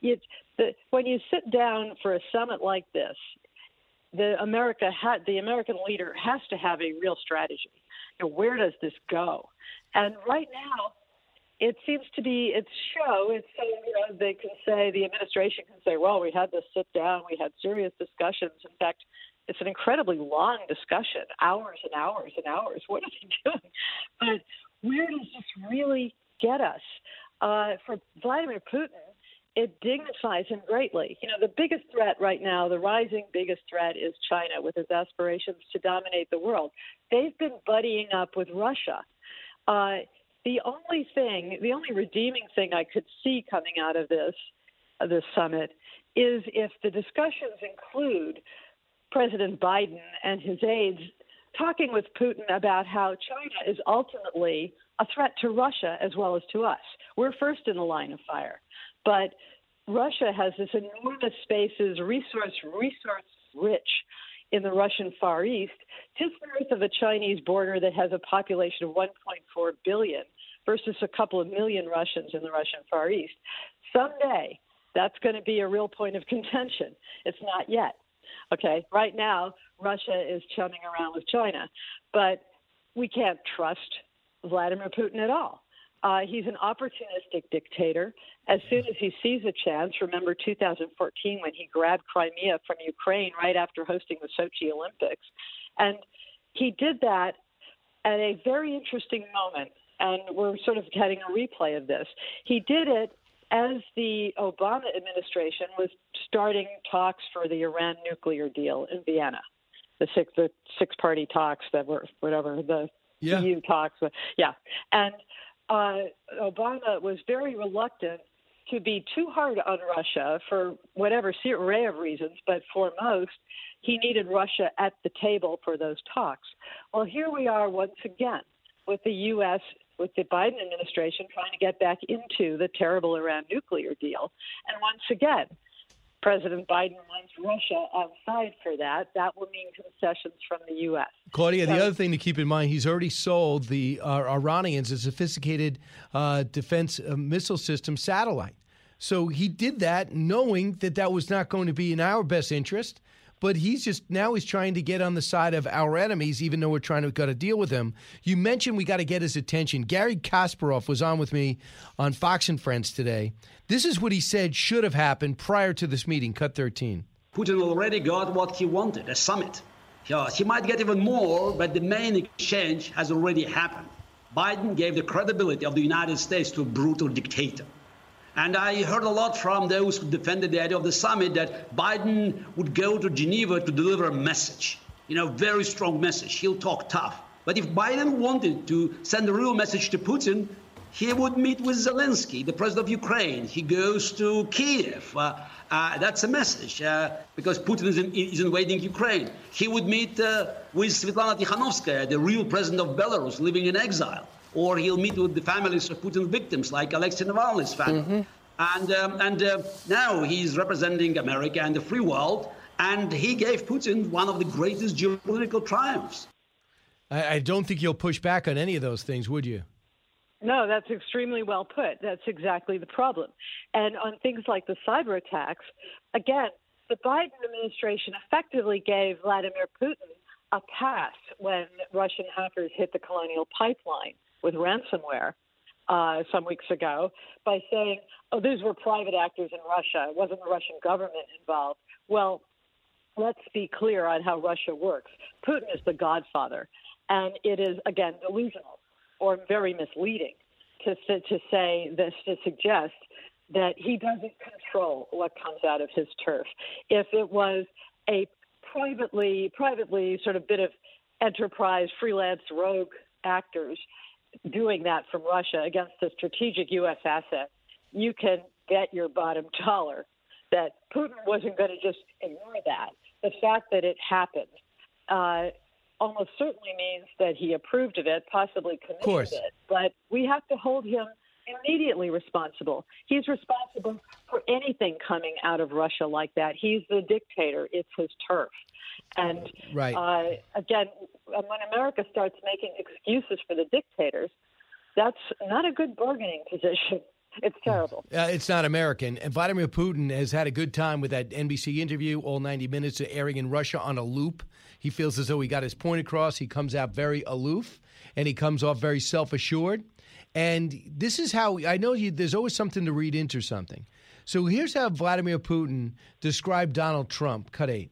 it, the, when you sit down for a summit like this, the America ha- the American leader has to have a real strategy. Where does this go? And right now, it seems to be its show. It's so you know they can say the administration can say, well, we had to sit down, we had serious discussions. In fact, it's an incredibly long discussion, hours and hours and hours. What are they doing? But where does this really get us? Uh, for Vladimir Putin, it dignifies him greatly. You know, the biggest threat right now, the rising biggest threat is China with its aspirations to dominate the world. They've been buddying up with Russia. Uh, the only thing, the only redeeming thing I could see coming out of this uh, this summit is if the discussions include President Biden and his aides talking with Putin about how China is ultimately a threat to Russia as well as to us. We're first in the line of fire, but Russia has this enormous spaces, resource resource rich in the Russian Far East, just north of a Chinese border that has a population of 1.4 billion versus a couple of million Russians in the Russian Far East. Someday, that's going to be a real point of contention. It's not yet. Okay, right now, Russia is chumming around with China, but we can't trust Vladimir Putin at all. Uh, he's an opportunistic dictator. As soon as he sees a chance, remember 2014 when he grabbed Crimea from Ukraine right after hosting the Sochi Olympics. And he did that at a very interesting moment. And we're sort of getting a replay of this. He did it as the Obama administration was starting talks for the Iran nuclear deal in Vienna, the six the six party talks that were whatever the yeah. EU talks. Yeah, and uh, Obama was very reluctant to be too hard on Russia for whatever array of reasons, but foremost, he needed Russia at the table for those talks. Well, here we are once again with the U.S. with the Biden administration trying to get back into the terrible Iran nuclear deal, and once again. President Biden wants Russia outside for that. That will mean concessions from the U.S. Claudia, So- the other thing to keep in mind, he's already sold the uh, Iranians a sophisticated uh, defense uh, missile system satellite. So he did that knowing that that was not going to be in our best interest. But he's just now he's trying to get on the side of our enemies, even though we're trying to got to deal with him. You mentioned we got to get his attention. Garry Kasparov was on with me on Fox and Friends today. This is what he said should have happened prior to this meeting. Cut thirteen. Putin already got what he wanted a summit. He might get even more, but the main exchange has already happened. Biden gave the credibility of the United States to a brutal dictator. And I heard a lot from those who defended the idea of the summit that Biden would go to Geneva to deliver a message, you know, very strong message. He'll talk tough. But if Biden wanted to send a real message to Putin, he would meet with Zelensky, the president of Ukraine. He goes to Kiev. Uh, uh, that's a message uh, because Putin is, is, invading Ukraine. He would meet uh, with Svetlana Tikhanovskaya, the real president of Belarus, living in exile. Or he'll meet with the families of Putin victims, like Alexei Navalny's family. And, um, and uh, now he's representing America and the free world, and he gave Putin one of the greatest geopolitical triumphs. I, I don't think you'll push back on any of those things, would you? No, that's extremely well put. That's exactly the problem. And on things like the cyber attacks, again, the Biden administration effectively gave Vladimir Putin a pass when Russian hackers hit the Colonial Pipeline with ransomware uh, some weeks ago by saying, oh, these were private actors in Russia. It wasn't the Russian government involved. Well, let's be clear on how Russia works. Putin is the godfather, and it is, again, delusional or very misleading to, to say this, to suggest that he doesn't control what comes out of his turf. If it was a privately, privately sort of bit of enterprise, freelance rogue actors doing that from Russia against a strategic U.S. asset, you can get your bottom dollar that Putin wasn't going to just ignore that. The fact that it happened uh, almost certainly means that he approved of it, possibly commissioned it. But we have to hold him immediately responsible. He's responsible for anything coming out of Russia like that. He's the dictator. It's his turf. And right. uh, again, when America starts making excuses for the dictators, that's not a good bargaining position. It's terrible. Uh, it's not American. And Vladimir Putin has had a good time with that NBC interview, all 90 minutes airing in Russia on a loop. He feels as though he got his point across. He comes out very aloof and he comes off very self assured. And this is how I know you, there's always something to read into something. So here's how Vladimir Putin described Donald Trump. Cut eight.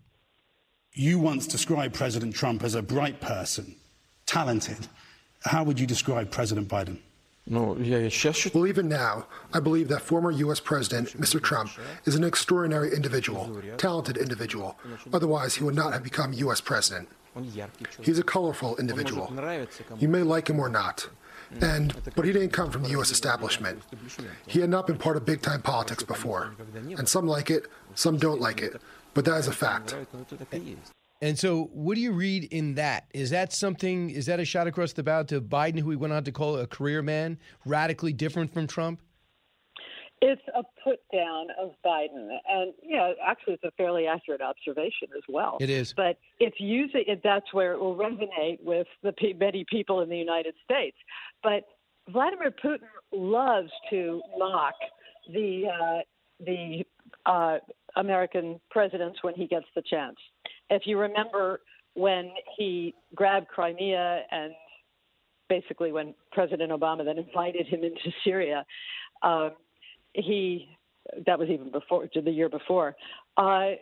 You once described President Trump as a bright person, talented. How would you describe President Biden? Well, even now, I believe that former U.S. President, Mr. Trump, is an extraordinary individual, talented individual. Otherwise, he would not have become U.S. President. He's a colorful individual. You may like him or not. And but he didn't come from the U.S. establishment. He had not been part of big-time politics before, and some like it, some don't like it. But that is a fact. And so, what do you read in that? Is that something? Is that a shot across the bow to Biden, who he went on to call a career man, radically different from Trump? It's a put down of Biden, and yeah, actually, it's a fairly accurate observation as well. It is, but it's using it. That's where it will resonate with the many people in the United States. But Vladimir Putin loves to mock the uh, the uh, American presidents when he gets the chance. If you remember when he grabbed Crimea and basically when President Obama then invited him into Syria, um, he that was even before the year before. Uh,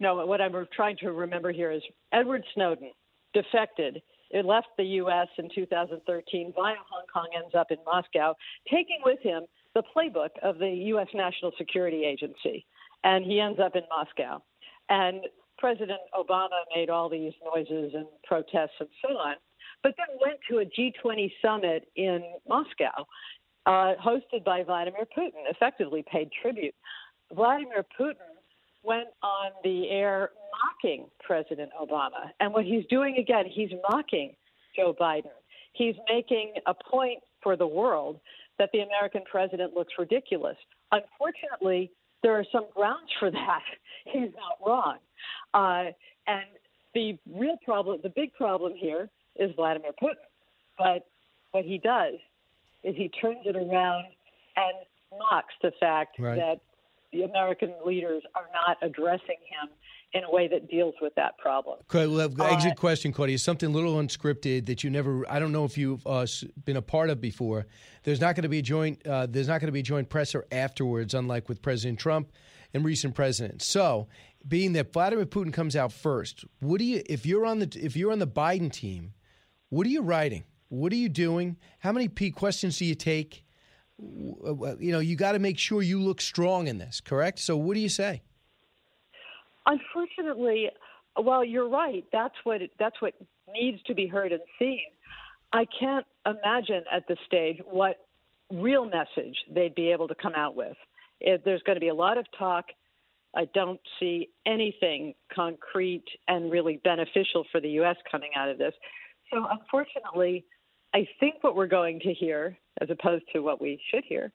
no, what I'm trying to remember here is Edward Snowden defected. It left the U.S. in 2013 via Hong Kong, ends up in Moscow, taking with him the playbook of the U.S. National Security Agency, and he ends up in Moscow. And President Obama made all these noises and protests and so on, but then went to a G20 summit in Moscow, uh, hosted by Vladimir Putin, effectively paid tribute. Vladimir Putin went on the air mocking President Obama. And what he's doing again, he's mocking Joe Biden. He's making a point for the world that the American president looks ridiculous. Unfortunately, there are some grounds for that. He's not wrong. Uh, and the real problem, the big problem here is Vladimir Putin. But what he does is he turns it around and mocks the fact right. that the American leaders are not addressing him in a way that deals with that problem. exit uh, question, Claudia. Something a little unscripted that you never. I don't know if you've uh, been a part of before. There's not going to be a joint. Uh, there's not going to be a joint presser afterwards, unlike with President Trump and recent presidents. So, being that Vladimir Putin comes out first, what do you? If you're on the if you're on the Biden team, what are you writing? What are you doing? How many P questions do you take? Uh, you know, you got to make sure you look strong in this, correct? So, what do you say? Unfortunately, well, you're right. That's what that's what needs to be heard and seen. I can't imagine at this stage what real message they'd be able to come out with. If there's going to be a lot of talk. I don't see anything concrete and really beneficial for the U.S. coming out of this. So, unfortunately, I think what we're going to hear, as opposed to what we should hear,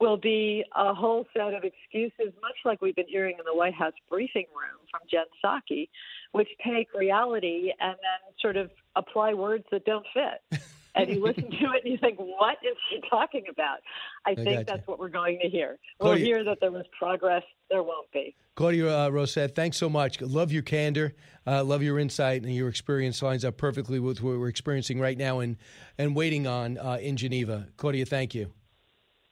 will be a whole set of excuses, much like we've been hearing in the White House briefing room from Jen Psaki, which take reality and then sort of apply words that don't fit. And you listen to it and you think, what is she talking about? I, think gotcha. that's what we're going to hear. We'll hear that there was progress, there won't be. Claudia uh, Rosett, thanks so much. Love your candor, uh, love your insight, and your experience lines up perfectly with what we're experiencing right now and, and waiting on uh, in Geneva. Claudia, thank you.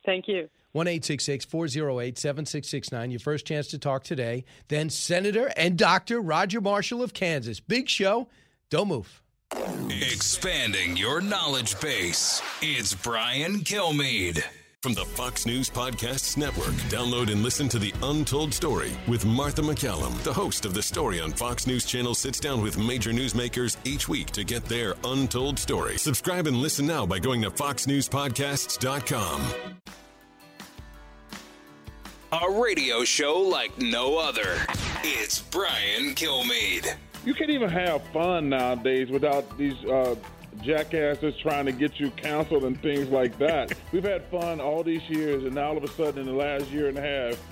Thank you. 1 408 7669. Your first chance to talk today. Then Senator and Dr. Roger Marshall of Kansas. Big show. Don't move. Expanding your knowledge base. It's Brian Kilmeade. From the Fox News Podcasts Network, download and listen to The Untold Story with Martha McCallum. The host of the story on Fox News Channel sits down with major newsmakers each week to get their untold story. Subscribe and listen now by going to foxnewspodcasts.com. A radio show like no other. It's Brian Kilmeade. You can't even have fun nowadays without these uh, jackasses trying to get you counseled and things like that. We've had fun all these years, and now all of a sudden, in the last year and a half,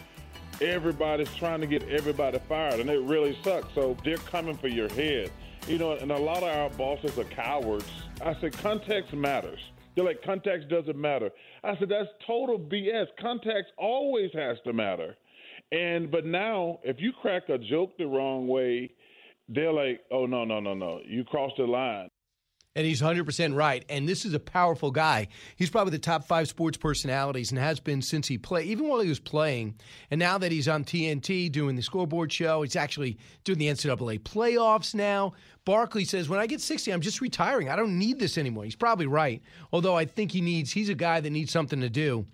everybody's trying to get everybody fired, and it really sucks. So they're coming for your head. You know, and a lot of our bosses are cowards. I said, context matters. They're like, context doesn't matter. I said, that's total BS. Context always has to matter. And, but now, if you crack a joke the wrong way, they're like, oh, no, no, no, no. You crossed the line. And he's 100% right. And this is a powerful guy. He's probably the top five sports personalities and has been since he played, even while he was playing. And now that he's on TNT doing the scoreboard show, he's actually doing the NCAA playoffs now. Barkley says, when I get 60, I'm just retiring. I don't need this anymore. He's probably right. Although I think he needs, he's a guy that needs something to do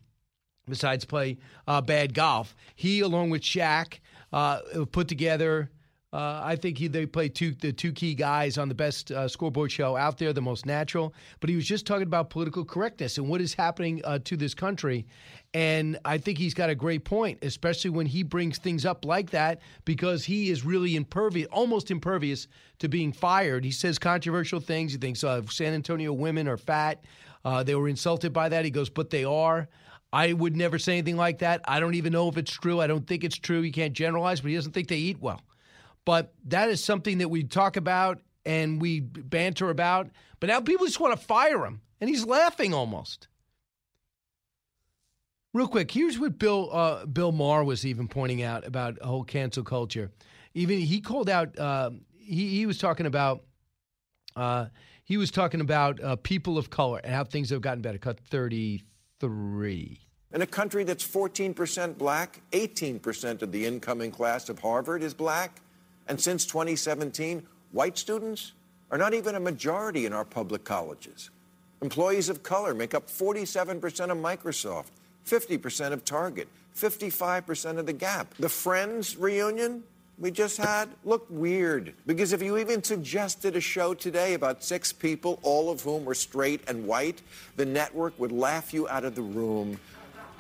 besides play uh, bad golf. He, along with Shaq, uh, put together. Uh, I think he, they played two the two key guys on the best uh, scoreboard show out there, the most natural. But he was just talking about political correctness and what is happening uh, to this country, and I think he's got a great point, especially when he brings things up like that because he is really impervious, almost impervious to being fired. He says controversial things. He thinks uh, San Antonio women are fat. Uh, they were insulted by that. He goes, but they are. I would never say anything like that. I don't even know if it's true. I don't think it's true. You can't generalize, but he doesn't think they eat well. But that is something that we talk about and we banter about. But now people just want to fire him, and he's laughing almost. Real quick, here's what Bill uh, Bill Maher was even pointing out about a whole cancel culture. Even he called out. Uh, he he was talking about. Uh, he was talking about uh, people of color and how things have gotten better. Cut thirty three. In a country that's 14% black, 18% of the incoming class of Harvard is black. And since 2017, white students are not even a majority in our public colleges. Employees of color make up 47% of Microsoft, 50% of Target, 55% of the Gap. The Friends reunion we just had looked weird because if you even suggested a show today about six people, all of whom were straight and white, the network would laugh you out of the room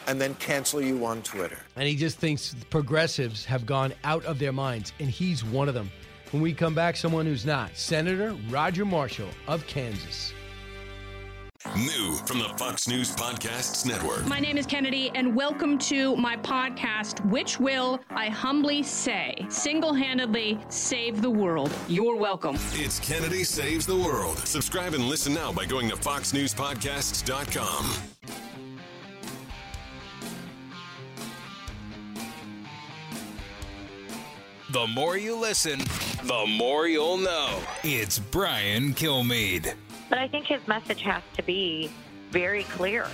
and then cancel you on Twitter. And he just thinks progressives have gone out of their minds, and he's one of them. When we come back, someone who's not Senator Roger Marshall of Kansas. New from the Fox News Podcasts Network. My name is Kennedy, and welcome to my podcast, which will, I humbly say, single handedly save the world. You're welcome. It's Kennedy Saves the World. Subscribe and listen now by going to foxnewspodcasts.com. The more you listen, the more you'll know. It's Brian Kilmeade. But I think his message has to be very clear.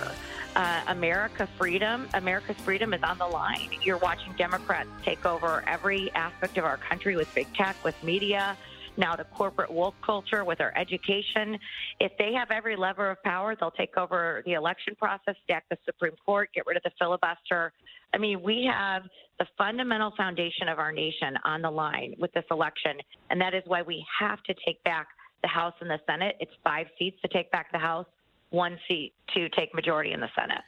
Uh, America freedom, America's freedom is on the line. You're watching Democrats take over every aspect of our country with big tech, with media, now the corporate woke culture with our education. If they have every lever of power, they'll take over the election process, stack the Supreme Court, get rid of the filibuster. I mean, we have the fundamental foundation of our nation on the line with this election, and that is why we have to take back the House and the Senate. It's five seats to take back the House, one seat to take majority in the Senate.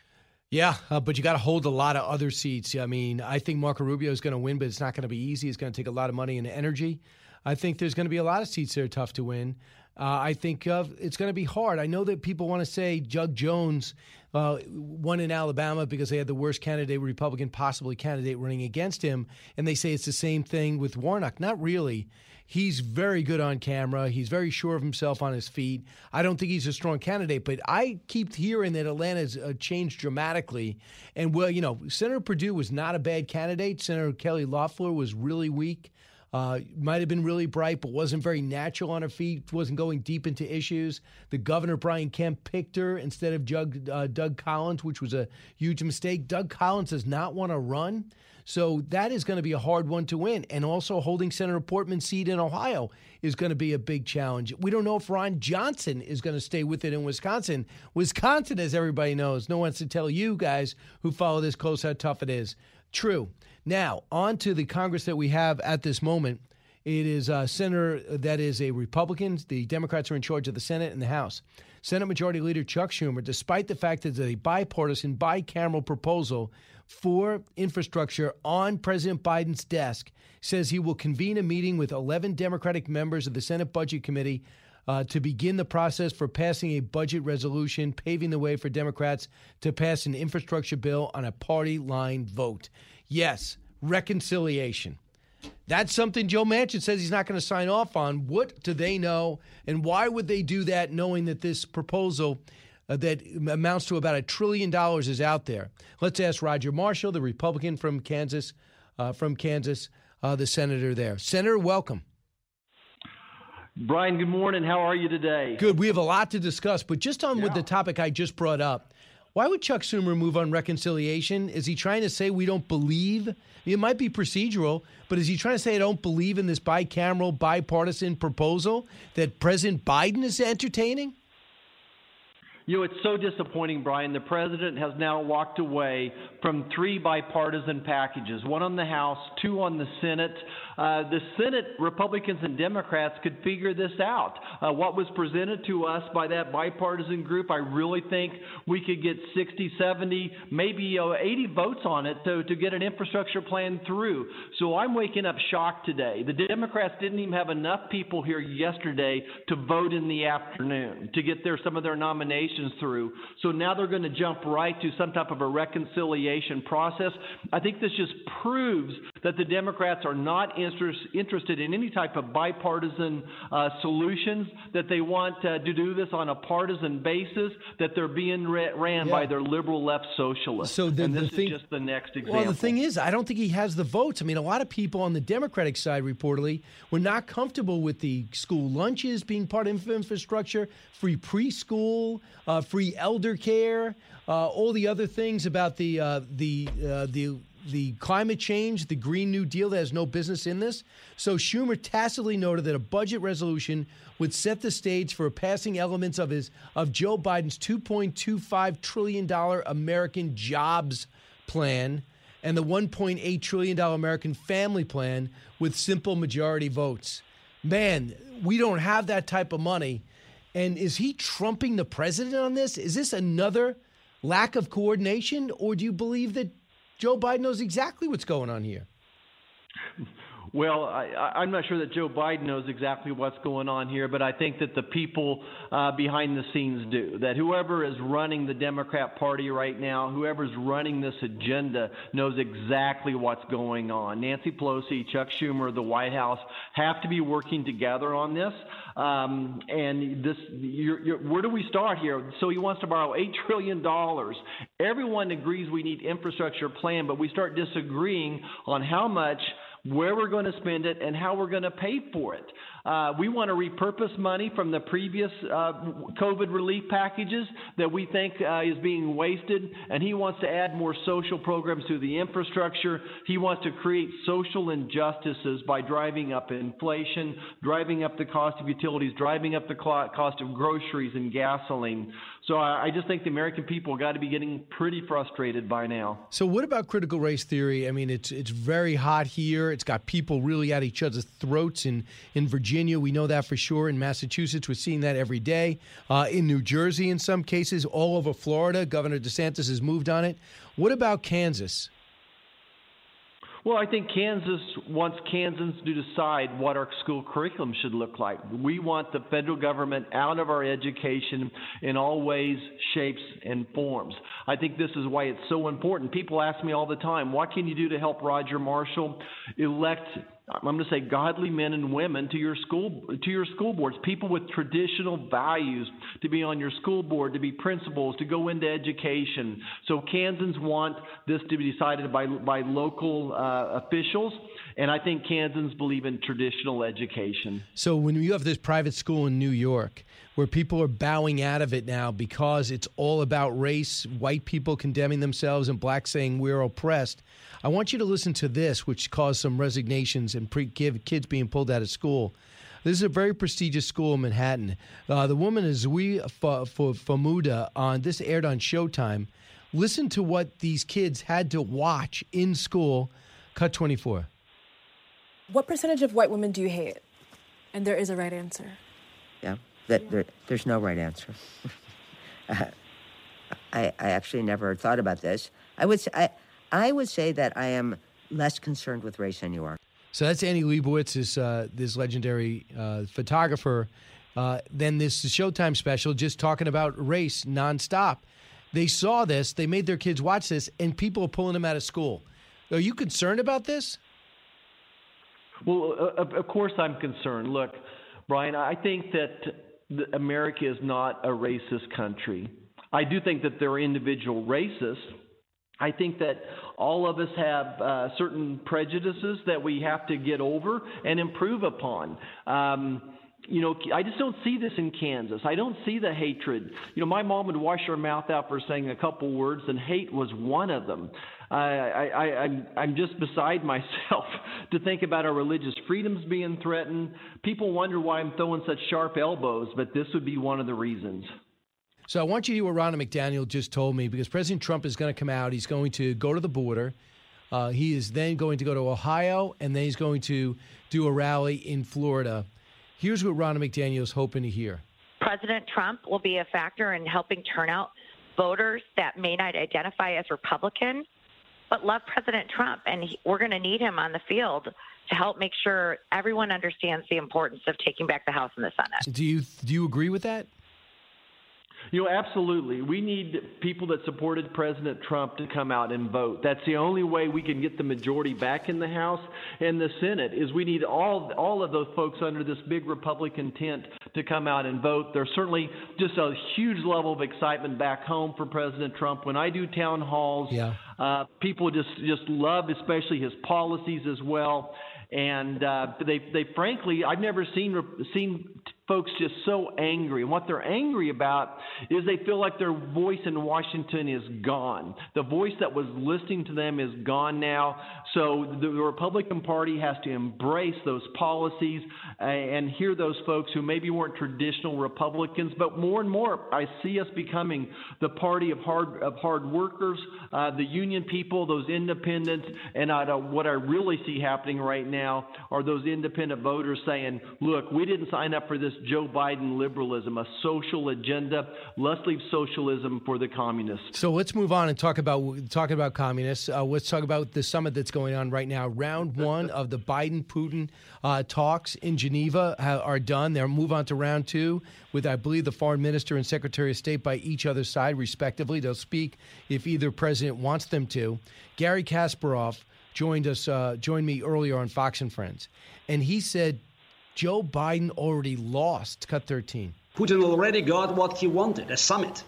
Yeah, uh, but you got to hold a lot of other seats. I mean, I think Marco Rubio is going to win, but it's not going to be easy. It's going to take a lot of money and energy. I think there's going to be a lot of seats that are tough to win. Uh, I think uh, it's going to be hard. I know that people want to say Doug Jones uh, won in Alabama because they had the worst candidate, Republican possibly candidate running against him, and they say it's the same thing with Warnock. Not really. He's very good on camera. He's very sure of himself on his feet. I don't think he's a strong candidate, but I keep hearing that Atlanta's uh, changed dramatically. And well, you know, Senator Perdue was not a bad candidate. Senator Kelly Loeffler was really weak. Uh, might have been really bright, but wasn't very natural on her feet. Wasn't going deep into issues. The governor Brian Kemp picked her instead of Doug, uh, Doug Collins, which was a huge mistake. Doug Collins does not want to run. So that is going to be a hard one to win. And also holding Senator Portman's seat in Ohio is going to be a big challenge. We don't know if Ron Johnson is going to stay with it in Wisconsin. Wisconsin, as everybody knows, no one wants to tell you guys who follow this close how tough it is. True. Now, on to the Congress that we have at this moment. It is a senator that is a Republican. The Democrats are in charge of the Senate and the House. Senate Majority Leader Chuck Schumer, despite the fact that it's a bipartisan, bicameral proposal for infrastructure on President Biden's desk, says he will convene a meeting with 11 Democratic members of the Senate Budget Committee uh, to begin the process for passing a budget resolution, paving the way for Democrats to pass an infrastructure bill on a party line vote. Yes, reconciliation. That's something Joe Manchin says he's not going to sign off on. What do they know, and why would they do that, knowing that this proposal uh, that amounts to about a trillion dollars is out there? Let's ask Roger Marshall, the Republican from Kansas, uh, from Kansas, uh, the senator there. Senator, welcome. Brian, good morning. How are you today? Good. We have a lot to discuss, but just on yeah. with the topic I just brought up. Why would Chuck Schumer move on reconciliation? Is he trying to say we don't believe? It might be procedural, but is he trying to say I don't believe in this bicameral, bipartisan proposal that President Biden is entertaining? You know, it's so disappointing, Brian. The president has now walked away from three bipartisan packages one on the House, two on the Senate. Uh, the Senate, Republicans and Democrats could figure this out. Uh, what was presented to us by that bipartisan group, I really think we could get 60, 70, maybe uh, 80 votes on it to, to get an infrastructure plan through. So I'm waking up shocked today. The Democrats didn't even have enough people here yesterday to vote in the afternoon to get their some of their nominations through. So now they're going to jump right to some type of a reconciliation process. I think this just proves that the Democrats are not interest, interested in any type of bipartisan uh, solutions, that they want uh, to do this on a partisan basis, that they're being ra- ran yeah. by their liberal left socialists. So the, and this the thing, is just the next example. Well, the thing is, I don't think he has the votes. I mean, a lot of people on the Democratic side, reportedly, were not comfortable with the school lunches being part of infrastructure, free preschool, uh, free elder care, uh, all the other things about the uh, the uh, the the climate change, the Green New Deal that has no business in this. So Schumer tacitly noted that a budget resolution would set the stage for passing elements of his of Joe Biden's 2.25 trillion dollar American Jobs Plan and the 1.8 trillion dollar American Family Plan with simple majority votes. Man, we don't have that type of money. And is he trumping the president on this? Is this another lack of coordination, or do you believe that Joe Biden knows exactly what's going on here. Well, I, I'm not sure that Joe Biden knows exactly what's going on here, but I think that the people uh, behind the scenes do. That whoever is running the Democrat Party right now, whoever's running this agenda, knows exactly what's going on. Nancy Pelosi, Chuck Schumer, the White House have to be working together on this. Um, and this, you're, you're, where do we start here? So he wants to borrow eight trillion dollars. Everyone agrees we need infrastructure plan, but we start disagreeing on how much where we're going to spend it, and how we're going to pay for it. Uh, we want to repurpose money from the previous uh, COVID relief packages that we think uh, is being wasted, and he wants to add more social programs to the infrastructure. He wants to create social injustices by driving up inflation, driving up the cost of utilities, driving up the cost of groceries and gasoline. So I just think the American people got to be getting pretty frustrated by now. So what about critical race theory? I mean, it's it's very hot here. It's got people really at each other's throats in in Virginia. We know that for sure. In Massachusetts, we're seeing that every day. Uh, in New Jersey, in some cases, all over Florida, Governor DeSantis has moved on it. What about Kansas? Well, I think Kansas wants Kansans to decide what our school curriculum should look like. We want the federal government out of our education in all ways, shapes, and forms. I think this is why it's so important. People ask me all the time, what can you do to help Roger Marshall elect I'm going to say godly men and women to your school to your school boards, people with traditional values to be on your school board, to be principals, to go into education. So Kansans want this to be decided by by local uh, officials, and I think Kansans believe in traditional education. So when you have this private school in New York where people are bowing out of it now because it's all about race, white people condemning themselves and blacks saying we're oppressed. I want you to listen to this, which caused some resignations and pre- kids being pulled out of school. This is a very prestigious school in Manhattan. Uh, the woman is Zui Famuda on this aired on Showtime. Listen to what these kids had to watch in school. Cut 24. What percentage of white women do you hate? And there is a right answer. Yeah, that there, there's no right answer. I, I actually never thought about this. I would say, I, I would say that I am less concerned with race than you are. So that's Annie Leibovitz, this, uh, this legendary uh, photographer. Uh, then this Showtime special just talking about race nonstop. They saw this, they made their kids watch this, and people are pulling them out of school. Are you concerned about this? Well, uh, of course I'm concerned. Look, Brian, I think that America is not a racist country. I do think that there are individual racists I think that all of us have uh, certain prejudices that we have to get over and improve upon. Um, you know, I just don't see this in Kansas. I don't see the hatred. You know, my mom would wash her mouth out for saying a couple words, and hate was one of them. I, I, I'm, I'm just beside myself to think about our religious freedoms being threatened. People wonder why I'm throwing such sharp elbows, but this would be one of the reasons. So I want you to hear what Ronna McDaniel just told me because President Trump is going to come out. He's going to go to the border. Uh, he is then going to go to Ohio, and then he's going to do a rally in Florida. Here's what Ronna McDaniel is hoping to hear. President Trump will be a factor in helping turn out voters that may not identify as Republican, but love President Trump. And he, we're going to need him on the field to help make sure everyone understands the importance of taking back the House and the Senate. Do you do you agree with that? You know, absolutely. We need people that supported President Trump to come out and vote. That's the only way we can get the majority back in the House and the Senate. Is we need all all of those folks under this big Republican tent to come out and vote. There's certainly just a huge level of excitement back home for President Trump. When I do town halls, yeah. uh, people just just love, especially his policies as well. And uh, they they frankly, I've never seen seen folks just so angry. And what they're angry about is they feel like their voice in Washington is gone. The voice that was listening to them is gone now. So the Republican Party has to embrace those policies and hear those folks who maybe weren't traditional Republicans, but more and more I see us becoming the party of hard of hard workers, uh, the union people, those independents, and I, uh, what I really see happening right now are those independent voters saying, "Look, we didn't sign up for this Joe Biden liberalism, a social agenda. Let's leave socialism for the communists. So let's move on and talk about talking about communists. Uh, let's talk about the summit that's going on right now. Round one of the Biden Putin uh, talks in Geneva are done. They'll move on to round two with, I believe, the foreign minister and secretary of state by each other's side, respectively. They'll speak if either president wants them to. Garry Kasparov joined us, uh, joined me earlier on Fox and Friends, and he said Joe Biden already lost. Cut 13. Putin already got what he wanted a summit.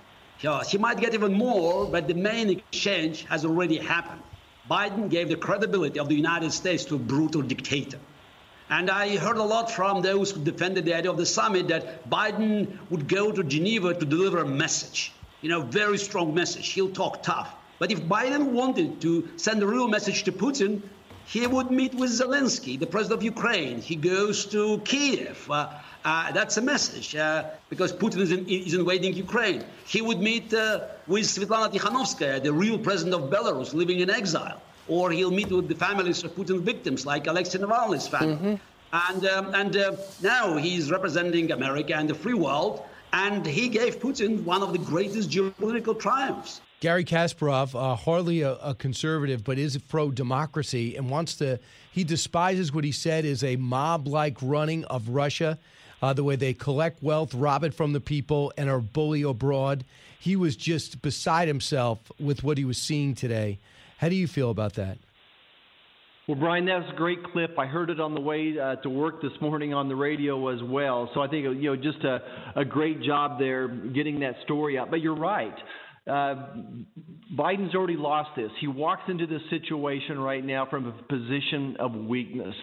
He might get even more, but the main exchange has already happened. Biden gave the credibility of the United States to a brutal dictator. And I heard a lot from those who defended the idea of the summit that Biden would go to Geneva to deliver a message, you know, very strong message. He'll talk tough. But if Biden wanted to send a real message to Putin, he would meet with Zelensky, the president of Ukraine. He goes to Kiev. Uh, uh, that's a message uh, because Putin is, in, is, invading Ukraine. He would meet uh, with Svetlana Tikhanovskaya, the real president of Belarus, living in exile. Or he'll meet with the families of Putin victims, like Alexei Navalny's family. Mm-hmm. And, um, and uh, now he's representing America and the free world. And he gave Putin one of the greatest geopolitical triumphs. Garry Kasparov, uh, hardly a, a, conservative, but is pro democracy and wants to. He despises what he said is a mob like running of Russia, uh, the way they collect wealth, rob it from the people, and are bully abroad. He was just beside himself with what he was seeing today. How do you feel about that? Well, Brian, that's a great clip. I heard it on the way uh, to work this morning on the radio as well. So I think you know just a, a great job there getting that story out. But you're right. Uh, Biden's already lost this. He walks into this situation right now from a position of weakness.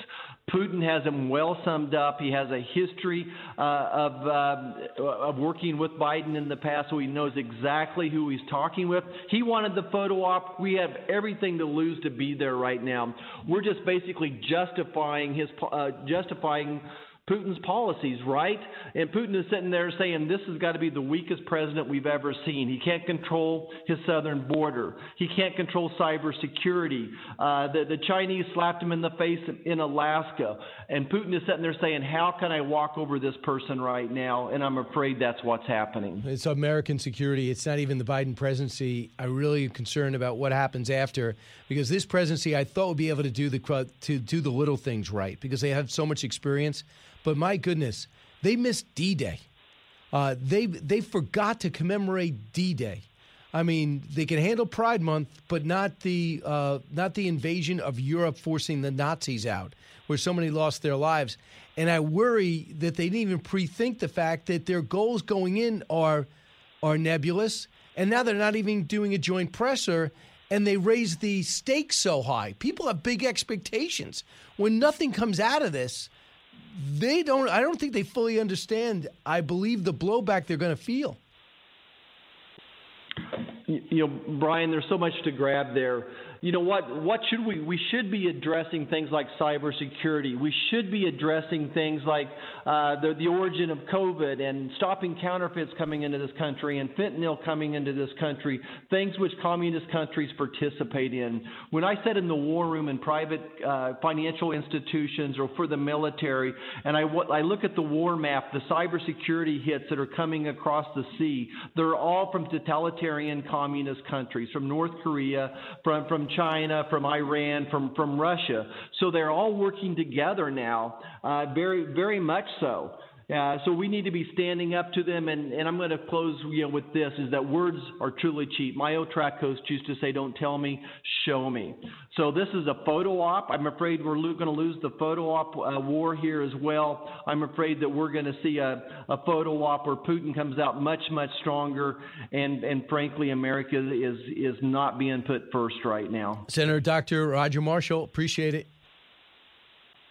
Putin has him well summed up. He has a history uh, of uh, of working with Biden in the past, so he knows exactly who he's talking with. He wanted the photo op. We have everything to lose to be there right now. We're just basically justifying his uh, justifying Putin's policies, right? And Putin is sitting there saying this has got to be the weakest president we've ever seen. He can't control his southern border. He can't control cybersecurity. Uh, the, the Chinese slapped him in the face in Alaska. And Putin is sitting there saying, How can I walk over this person right now? And I'm afraid that's what's happening. It's American security. It's not even the Biden presidency. I'm really concerned about what happens after because this presidency I thought would be able to do the to do the little things right because they have so much experience. But my goodness, they missed D Day. Uh, they they forgot to commemorate D Day. I mean, they can handle Pride Month, but not the uh, not the invasion of Europe forcing the Nazis out, where so many lost their lives. And I worry that they didn't even pre-think the fact that their goals going in are are nebulous, and now they're not even doing a joint presser, and they raise the stakes so high. People have big expectations. When nothing comes out of this, they don't I don't think they fully understand I believe the blowback they're going to feel. You know, Brian, there's so much to grab there you know what? What should we? We should be addressing things like cybersecurity. We should be addressing things like uh, the the origin of COVID and stopping counterfeits coming into this country and fentanyl coming into this country. Things which communist countries participate in. When I said in the war room in private uh, financial institutions or for the military, and I I look at the war map, the cybersecurity hits that are coming across the sea, they're all from totalitarian communist countries, from North Korea, from from China, from Iran, from, from Russia. So they're all working together now, uh, very, very much so. Uh, so we need to be standing up to them, and, and I'm going to close you know, with this: is that words are truly cheap. My old track coach used to say, "Don't tell me, show me." So this is a photo op. I'm afraid we're lo- going to lose the photo op uh, war here as well. I'm afraid that we're going to see a, a photo op where Putin comes out much, much stronger, and and frankly, America is is not being put first right now. Senator Dr. Roger Marshall, appreciate it.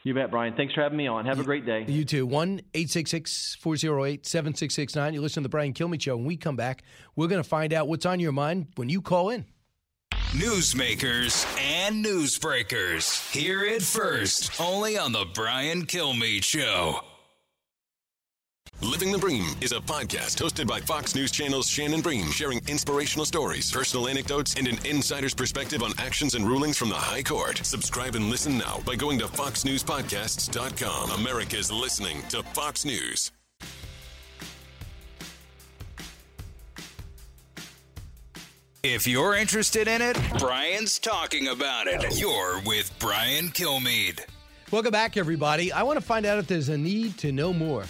You bet, Brian. Thanks for having me on. Have a great day. You too. 1 408 7669. You listen to the Brian Kilmeade Show. When we come back, we're going to find out what's on your mind when you call in. Newsmakers and newsbreakers. Hear it first, only on the Brian Kilmeade Show. Living the Bream is a podcast hosted by Fox News Channel's Shannon Bream, sharing inspirational stories, personal anecdotes, and an insider's perspective on actions and rulings from the High Court. Subscribe and listen now by going to foxnewspodcasts.com. America's listening to Fox News. If you're interested in it, Brian's talking about it. You're with Brian Kilmeade. Welcome back, everybody. I want to find out if there's a need to know more.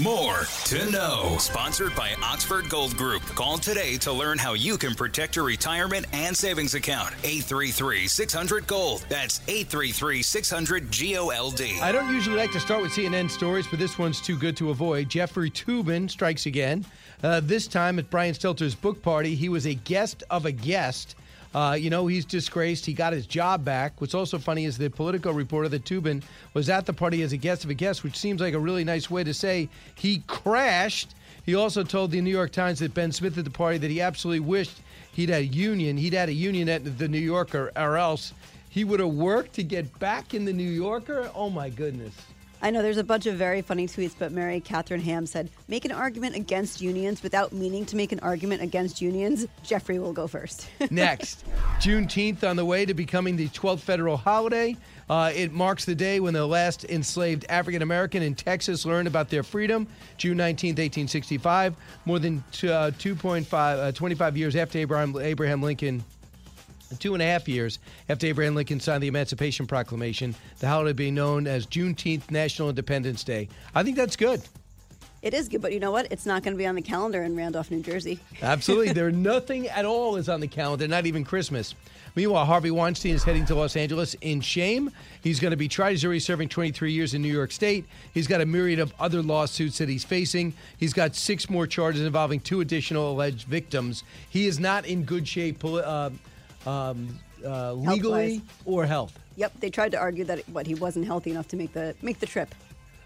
More to know. Sponsored by Oxford Gold Group. Call today to learn how you can protect your retirement and savings account. 833 600 Gold. That's 833 600 G O L D. I don't usually like to start with CNN stories, but this one's too good to avoid. Jeffrey Toobin strikes again. Uh, this time at Brian Stelter's book party, he was a guest of a guest. Uh, you know, he's disgraced. He got his job back. What's also funny is the Politico reporter that Toobin was at the party as a guest of a guest, which seems like a really nice way to say he crashed. He also told the New York Times that Ben Smith at the party that he absolutely wished he'd had a union. He'd had a union at the New Yorker, or else he would have worked to get back in the New Yorker. Oh my goodness. I know there's a bunch of very funny tweets, but Mary Catherine Ham said, make an argument against unions without meaning to make an argument against unions. Jeffrey will go first. Next, Juneteenth on the way to becoming the 12th federal holiday. Uh, it marks the day when the last enslaved African American in Texas learned about their freedom, June 19, 1865, more than t- uh, 2.5, uh, 25 years after Abraham, Abraham Lincoln two and a half years after Abraham Lincoln signed the Emancipation Proclamation, the holiday being known as Juneteenth National Independence Day. I think that's good. It is good, but you know what? It's not going to be on the calendar in Randolph, New Jersey. Absolutely. there nothing at all is on the calendar, not even Christmas. Meanwhile, Harvey Weinstein is heading to Los Angeles in shame. He's going to be tried. He's already serving 23 years in New York State. He's got a myriad of other lawsuits that he's facing. He's got six more charges involving two additional alleged victims. He is not in good shape uh, um, uh, legally or health. Yep, they tried to argue that what he wasn't healthy enough to make the make the trip.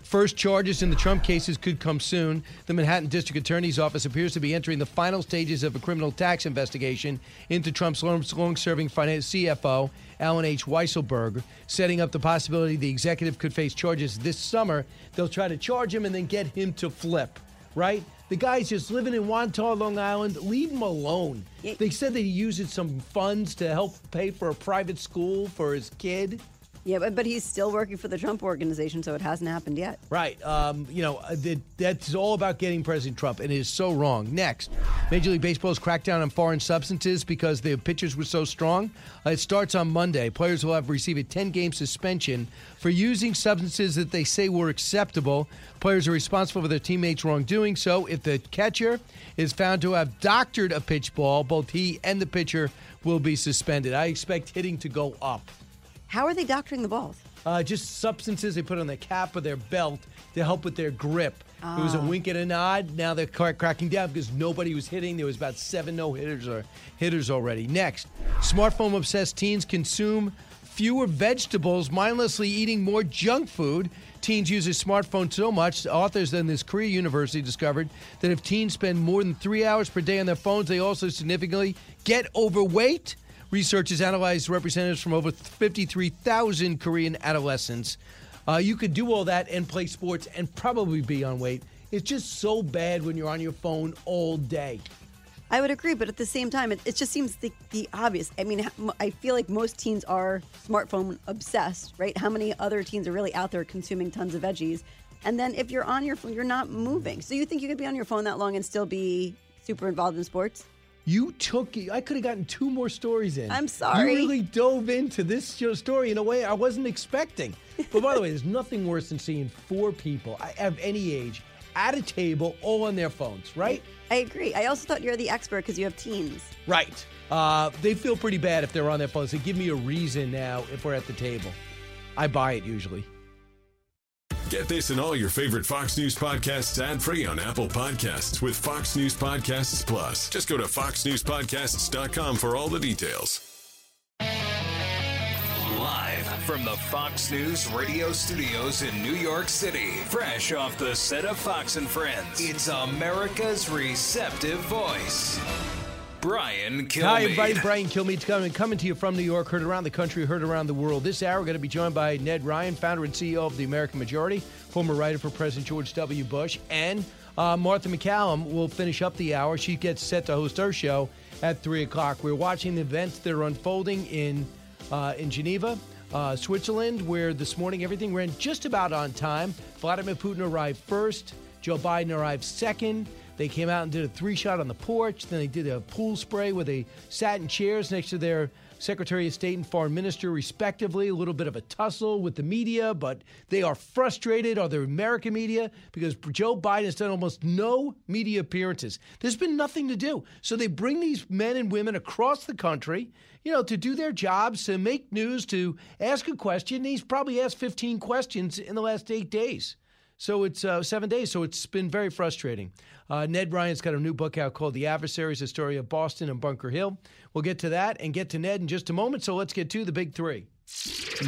First charges in the Trump cases could come soon. The Manhattan District Attorney's Office appears to be entering the final stages of a criminal tax investigation into Trump's long serving CFO, Allen H. Weisselberg, setting up the possibility the executive could face charges this summer. They'll try to charge him and then get him to flip, right? The guy's just living in Wantagh, Long Island. Leave him alone. They said that he uses some funds to help pay for a private school for his kid. Yeah, but, but he's still working for the Trump organization, so it hasn't happened yet. Right. Um, you know, uh, that, that's all about getting President Trump, and it is so wrong. Next, Major League Baseball's crackdown on foreign substances because the pitchers were so strong. Uh, it starts on Monday. Players will have received a 10 game suspension for using substances that they say were acceptable. Players are responsible for their teammates' wrongdoing. So if the catcher is found to have doctored a pitch ball, both he and the pitcher will be suspended. I expect hitting to go up. How are they doctoring the balls? Uh, just substances they put on the cap of their belt to help with their grip. It was a Oh. wink and a nod. Now they're cra- cracking down because nobody was hitting. There was about seven no hitters or hitters already. Next, smartphone obsessed teens consume fewer vegetables, mindlessly eating more junk food. Teens use a smartphone so much, authors in this Korea university discovered that if teens spend more than three hours per day on their phones, they also significantly get overweight. Researchers analyzed representatives from over 53,000 Korean adolescents. Uh, you could do all that and play sports and probably be on weight. It's just so bad when you're on your phone all day. I would agree, but at the same time, it, it just seems the, the obvious. I mean, I feel like most teens are smartphone obsessed, right? How many other teens are really out there consuming tons of veggies? And then if you're on your phone, you're not moving. So you think you could be on your phone that long and still be super involved in sports? You took I could have gotten two more stories in. I'm sorry. You really dove into this story in a way I wasn't expecting. But by the way, there's nothing worse than seeing four people of any age at a table all on their phones, right? I agree. I also thought you're the expert because you have teens. Right. Uh, they feel pretty bad if they're on their phones. They give me a reason now if we're at the table. I buy it usually. Get this and all your favorite Fox News podcasts ad free on Apple Podcasts with Fox News Podcasts Plus. Just go to foxnewspodcasts.com for all the details. Live from the Fox News radio studios in New York City, fresh off the set of Fox and Friends, it's America's receptive voice. Brian Kilmeade. Hi, everybody. Brian Kilmeade's coming, coming to you from New York, heard around the country, heard around the world. This hour, we're going to be joined by Ned Ryan, founder and CEO of the American Majority, former writer for President George W. Bush, and uh, Martha McCallum will finish up the hour. She gets set to host her show at 3 o'clock. We're watching the events that are unfolding in, uh, in Geneva. Uh, Switzerland, where this morning everything ran just about on time. Vladimir Putin arrived first. Joe Biden arrived second. They came out and did a three shot on the porch. Then they did a pool spray where they sat in chairs next to their Secretary of State and Foreign Minister, respectively. A little bit of a tussle with the media, but they are frustrated, are the American media, because Joe Biden has done almost no media appearances. There's been nothing to do. So they bring these men and women across the country, you know, to do their jobs, to make news, to ask a question. He's probably asked 15 questions in the last eight days. So it's uh, seven days. So it's been very frustrating. Uh, Ned Ryan's got a new book out called The Adversaries, a story of Boston and Bunker Hill. We'll get to that and get to Ned in just a moment. So let's get to the big three.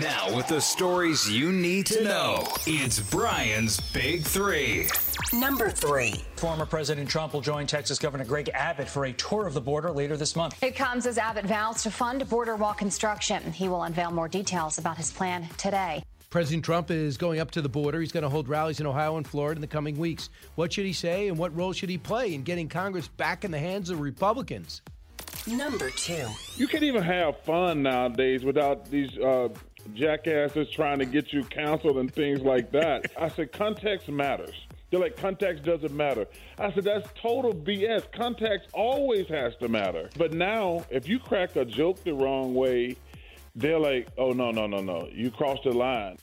Now, with the stories you need to know, it's Brian's Big Three. Number three. Former President Trump will join Texas Governor Greg Abbott for a tour of the border later this month. It comes as Abbott vows to fund border wall construction. He will unveil more details about his plan today. President Trump is going up to the border. He's going to hold rallies in Ohio and Florida in the coming weeks. What should he say and what role should he play in getting Congress back in the hands of Republicans? Number two. You can't even have fun nowadays without these uh, jackasses trying to get you counseled and things like that. I said, context matters. They're like, context doesn't matter. I said, that's total BS. Context always has to matter. But now, if you crack a joke the wrong way, they're like, oh, no, no, no, no. You crossed the line.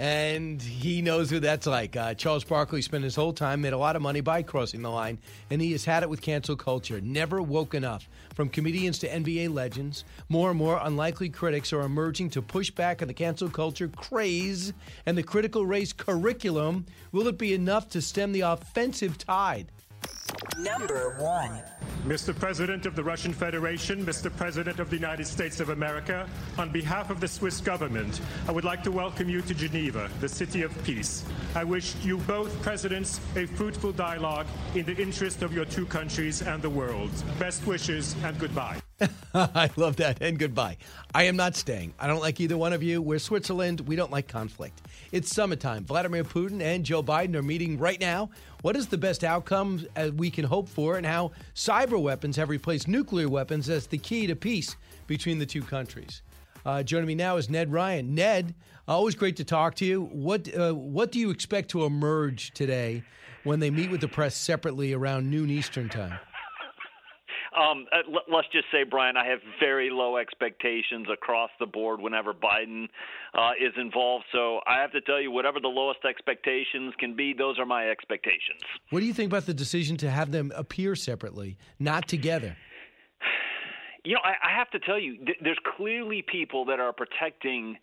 And he knows who that's like. Uh, Charles Barkley spent his whole time, made a lot of money by crossing the line, and he has had it with cancel culture. Never woke enough. From comedians to NBA legends, more and more unlikely critics are emerging to push back on the cancel culture craze and the critical race curriculum. Will it be enough to stem the offensive tide? Number one. Mr. President of the Russian Federation, Mr. President of the United States of America, on behalf of the Swiss government, I would like to welcome you to Geneva, the city of peace. I wish you both presidents a fruitful dialogue in the interest of your two countries and the world. Best wishes and goodbye. I love that. And goodbye. I am not staying. I don't like either one of you. We're Switzerland. We don't like conflict. It's summertime. Vladimir Putin and Joe Biden are meeting right now. What is the best outcome uh, we can hope for, and how cyber weapons have replaced nuclear weapons as the key to peace between the two countries? Uh, joining me now is Ned Ryan. Ned, always great to talk to you. What uh, what do you expect to emerge today when they meet with the press separately around noon Eastern time? Um, uh, let's just say, Brian, I have very low expectations across the board whenever Biden uh, is involved. So I have to tell you, whatever the lowest expectations can be, those are my expectations. What do you think about the decision to have them appear separately, not together? You know, I, I have to tell you, th- there's clearly people that are protecting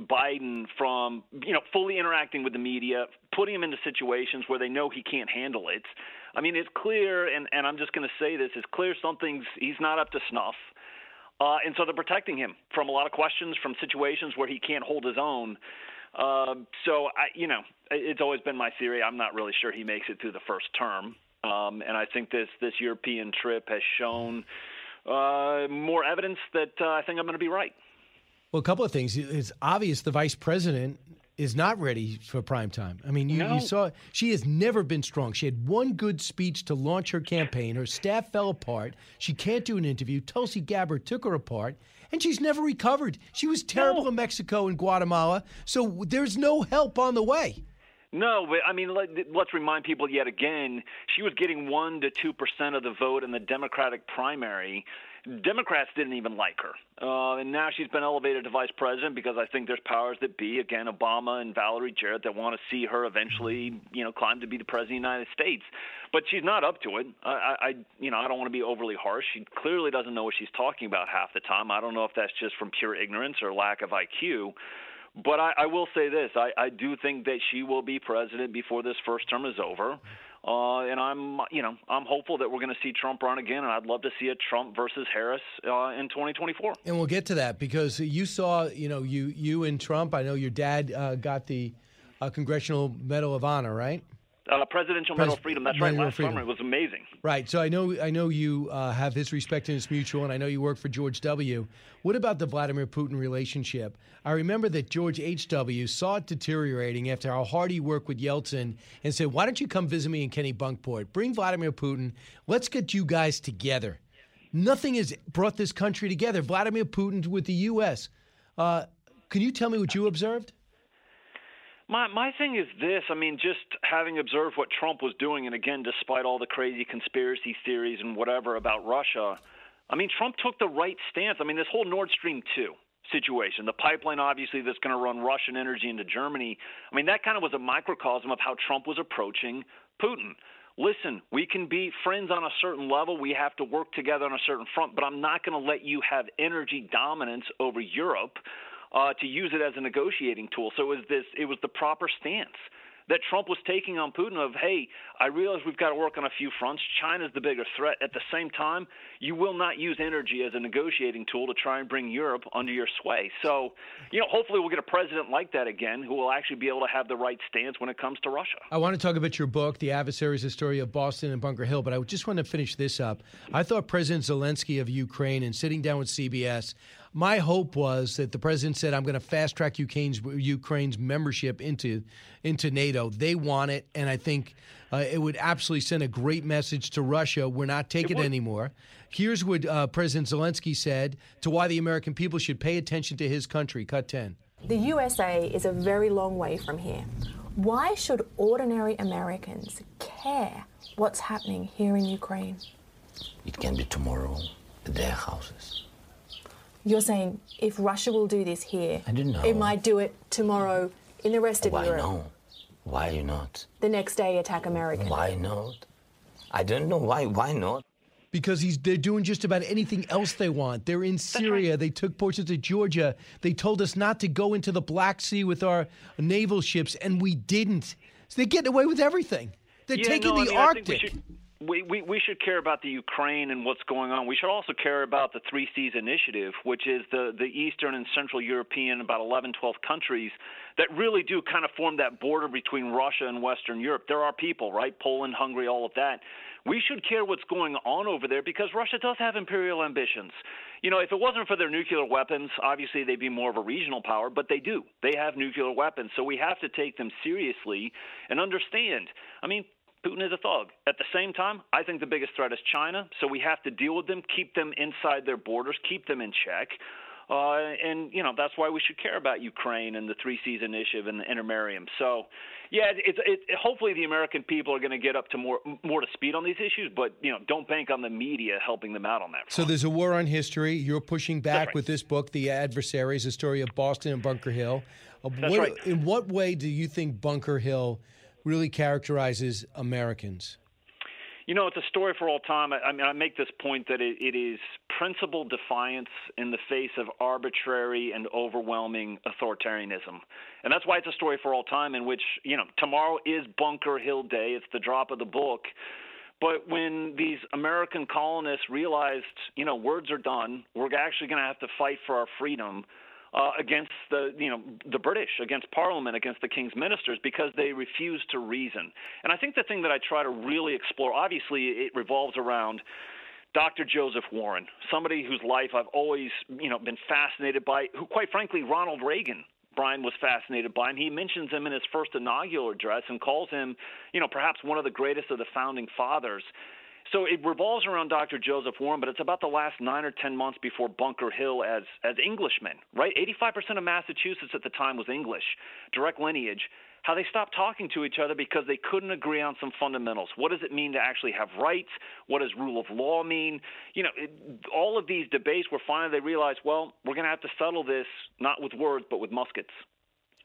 Biden from you know fully interacting with the media, putting him into situations where they know he can't handle it. I mean, it's clear, and and I'm just going to say this: it's clear something's he's not up to snuff. Uh, and so they're protecting him from a lot of questions, from situations where he can't hold his own. Uh, so I, you know, it's always been my theory. I'm not really sure he makes it through the first term, um, and I think this this European trip has shown uh, more evidence that uh, I think I'm going to be right. Well, a couple of things. It's obvious the vice president is not ready for prime time. I mean, you, no. you, saw she has never been strong. She had one good speech to launch her campaign. Her staff fell apart. She can't do an interview. Tulsi Gabbard took her apart, and she's never recovered. She was terrible no. in Mexico and Guatemala, so there's no help on the way. No, but I mean, let, us remind people yet again. She was getting one to two percent of the vote in the Democratic primary. Democrats didn't even like her. Uh, and now she's been elevated to vice president because I think there's powers that be, again, Obama and Valerie Jarrett, that want to see her eventually, you know, climb to be the president of the United States. But she's not up to it. I, I you know, I don't want to be overly harsh. She clearly doesn't know what she's talking about half the time. I don't know if that's just from pure ignorance or lack of IQ. But I, I will say this: I, I do think that she will be president before this first term is over. Uh, and I'm, you know, I'm hopeful that we're going to see Trump run again, and I'd love to see a Trump versus Harris uh, in 2024. And we'll get to that because you saw, you know, you you and Trump. I know your dad uh, got the uh, Congressional Medal of Honor, right? Uh, Presidential Medal of Freedom. That's right. Last summer it was amazing. Right. So I know I know you uh, have his respect and it's mutual, and I know you work for George W. What about the Vladimir Putin relationship? I remember that George H. W. saw it deteriorating after how hard he worked with Yeltsin, and said, "Why don't you come visit me in Kennebunkport? Bring Vladimir Putin. Let's get you guys together." Nothing has brought this country together. Vladimir Putin with the U.S. Uh, can you tell me what you observed? My my thing is this. I mean, just having observed what Trump was doing, and again, despite all the crazy conspiracy theories and whatever about Russia, I mean, Trump took the right stance. I mean, this whole Nord Stream two situation, the pipeline obviously that's going to run Russian energy into Germany. I mean, that kind of was a microcosm of how Trump was approaching Putin. Listen, we can be friends on a certain level. We have to work together on a certain front, but I'm not going to let you have energy dominance over Europe uh, to use it as a negotiating tool. So it was this it was the proper stance that Trump was taking on Putin of, hey, I realize we've got to work on a few fronts. China's the bigger threat. At the same time, you will not use energy as a negotiating tool to try and bring Europe under your sway. So, you know, hopefully we'll get a president like that again who will actually be able to have the right stance when it comes to Russia. I want to talk about your book, The Adversaries, the story of Boston and Bunker Hill, but I just want to finish this up. I thought President Zelensky of Ukraine and sitting down with CBS my hope was that the president said, "I'm going to fast track Ukraine's Ukraine's membership into into NATO." They want it, and I think uh, it would absolutely send a great message to Russia. We're not taking it, anymore. Here's what uh, President Zelensky said to why the American people should pay attention to his country. Cut ten. The USA is a very long way from here. Why should ordinary Americans care what's happening here in Ukraine? It can be tomorrow at their houses. You're saying if Russia will do this here, I don't know. it might do it tomorrow in the rest of Why Europe. not? Why not? The next day, attack America. Why not? I don't know why. Why not? because he's they're doing just about anything else they want. They're in Syria. They took portions of Georgia. They told us not to go into the Black Sea with our naval ships, and we didn't. So they're getting away with everything. They're yeah, taking no, I the mean, I think Arctic. We we, we should care about the Ukraine and what's going on. We should also care about the Three Seas Initiative, which is the, the Eastern and Central European, about 11, 12 countries that really do kind of form that border between Russia and Western Europe. There are people, right? Poland, Hungary, all of that. We should care what's going on over there because Russia does have imperial ambitions. You know, if it wasn't for their nuclear weapons, obviously they'd be more of a regional power, but they do. They have nuclear weapons. So we have to take them seriously and understand. I mean, Putin is a thug. At the same time, I think the biggest threat is China, so we have to deal with them, keep them inside their borders, keep them in check. Uh, and you know that's why we should care about Ukraine and the Three Seas Initiative and the Intermarium. So, yeah, it's it, it, hopefully the American people are going to get up to more more to speed on these issues, but you know don't bank on the media helping them out on that. So there's a war on history. You're pushing back with this book, The Adversaries, a story of Boston and Bunker Hill. Uh, That's what- right. In what way do you think Bunker Hill really characterizes Americans? You know, it's a story for all time. I, I mean, I make this point that it, it is principled defiance in the face of arbitrary and overwhelming authoritarianism. And that's why it's a story for all time, in which, you know, tomorrow is Bunker Hill Day. It's the drop of the book. But when these American colonists realized, you know, words are done, we're actually going to have to fight for our freedom uh, against the you know the British, against Parliament, against the King's ministers, because they refused to reason. And I think the thing that I try to really explore, obviously, it revolves around. Dr. Joseph Warren, somebody whose life I've always, you know, been fascinated by, who quite frankly Ronald Reagan Brian was fascinated by him. He mentions him in his first inaugural address and calls him, you know, perhaps one of the greatest of the founding fathers. So it revolves around Dr. Joseph Warren, but it's about the last nine or ten months before Bunker Hill as as Englishmen, right? 85% of Massachusetts at the time was English, direct lineage. How they stopped talking to each other because they couldn't agree on some fundamentals. What does it mean to actually have rights? What does rule of law mean? You know, it, all of these debates where finally they realized, well, we're going to have to settle this not with words but with muskets.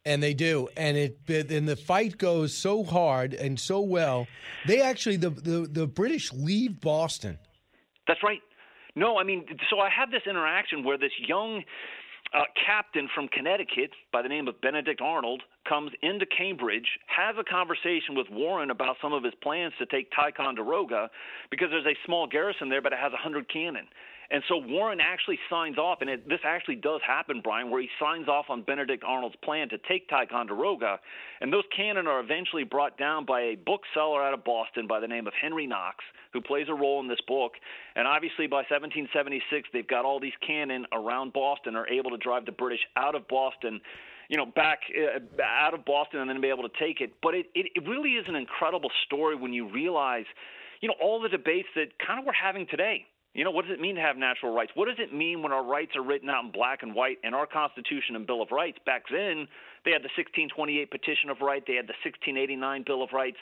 And they do, and it and the fight goes so hard and so well. They actually the the, the British leave Boston. That's right. No, I mean, so I have this interaction where this young uh, captain from Connecticut by the name of Benedict Arnold comes into Cambridge, has a conversation with Warren about some of his plans to take Ticonderoga because there's a small garrison there, but it has 100 cannon. And so Warren actually signs off, and it, this actually does happen, Brian, where he signs off on Benedict Arnold's plan to take Ticonderoga. And those cannon are eventually brought down by a bookseller out of Boston by the name of Henry Knox, who plays a role in this book. And obviously, by 1776, they've got all these cannon around Boston, are able to drive the British out of Boston you know, back uh, out of Boston and then be able to take it. But it, it, it really is an incredible story when you realize, you know, all the debates that kind of we're having today. You know, what does it mean to have natural rights? What does it mean when our rights are written out in black and white in our Constitution and Bill of Rights? Back then, they had the 1628 Petition of Right, they had the 1689 Bill of Rights.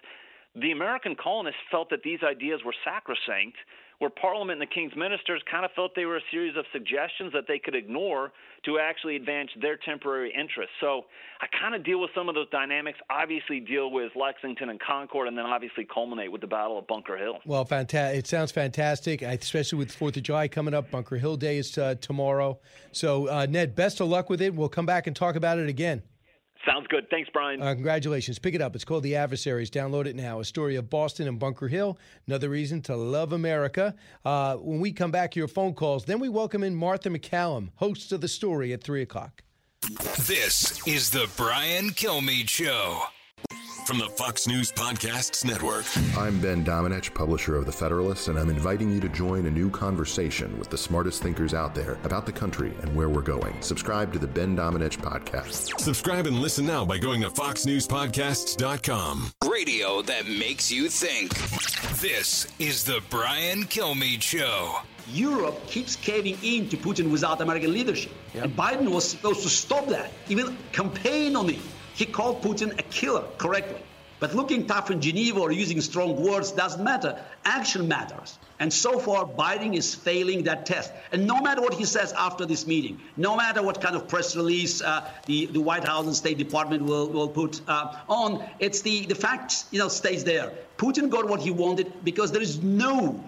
The American colonists felt that these ideas were sacrosanct, where Parliament and the King's ministers kind of felt they were a series of suggestions that they could ignore to actually advance their temporary interests. So I kind of deal with some of those dynamics, obviously deal with Lexington and Concord, and then obviously culminate with the Battle of Bunker Hill. Well, fantastic! It sounds fantastic, especially with the Fourth of July coming up. Bunker Hill Day is uh, tomorrow. So, uh, Ned, best of luck with it. We'll come back and talk about it again. Sounds good. Thanks, Brian. Uh, congratulations. Pick it up. It's called The Adversaries. Download it now. A story of Boston and Bunker Hill. Another reason to love America. Uh, when we come back, your phone calls. Then we welcome in Martha McCallum, host of the story at 3 o'clock. This is the Brian Kilmeade Show. From the Fox News Podcasts Network. I'm Ben Domenech, publisher of The Federalist, and I'm inviting you to join a new conversation with the smartest thinkers out there about the country and where we're going. Subscribe to the Ben Domenech podcast. Subscribe and listen now by going to foxnewspodcasts.com. Radio that makes you think. This is the Brian Kilmeade Show. Europe keeps caving in to Putin without American leadership. And Biden was supposed to stop that, even campaign on it. He called Putin a killer correctly. But looking tough in Geneva or using strong words doesn't matter. Action matters. And so far, Biden is failing that test. And no matter what he says after this meeting, no matter what kind of press release uh, the, the White House and State Department will, will put uh, on, it's the, the fact you know, stays there. Putin got what he wanted because there is no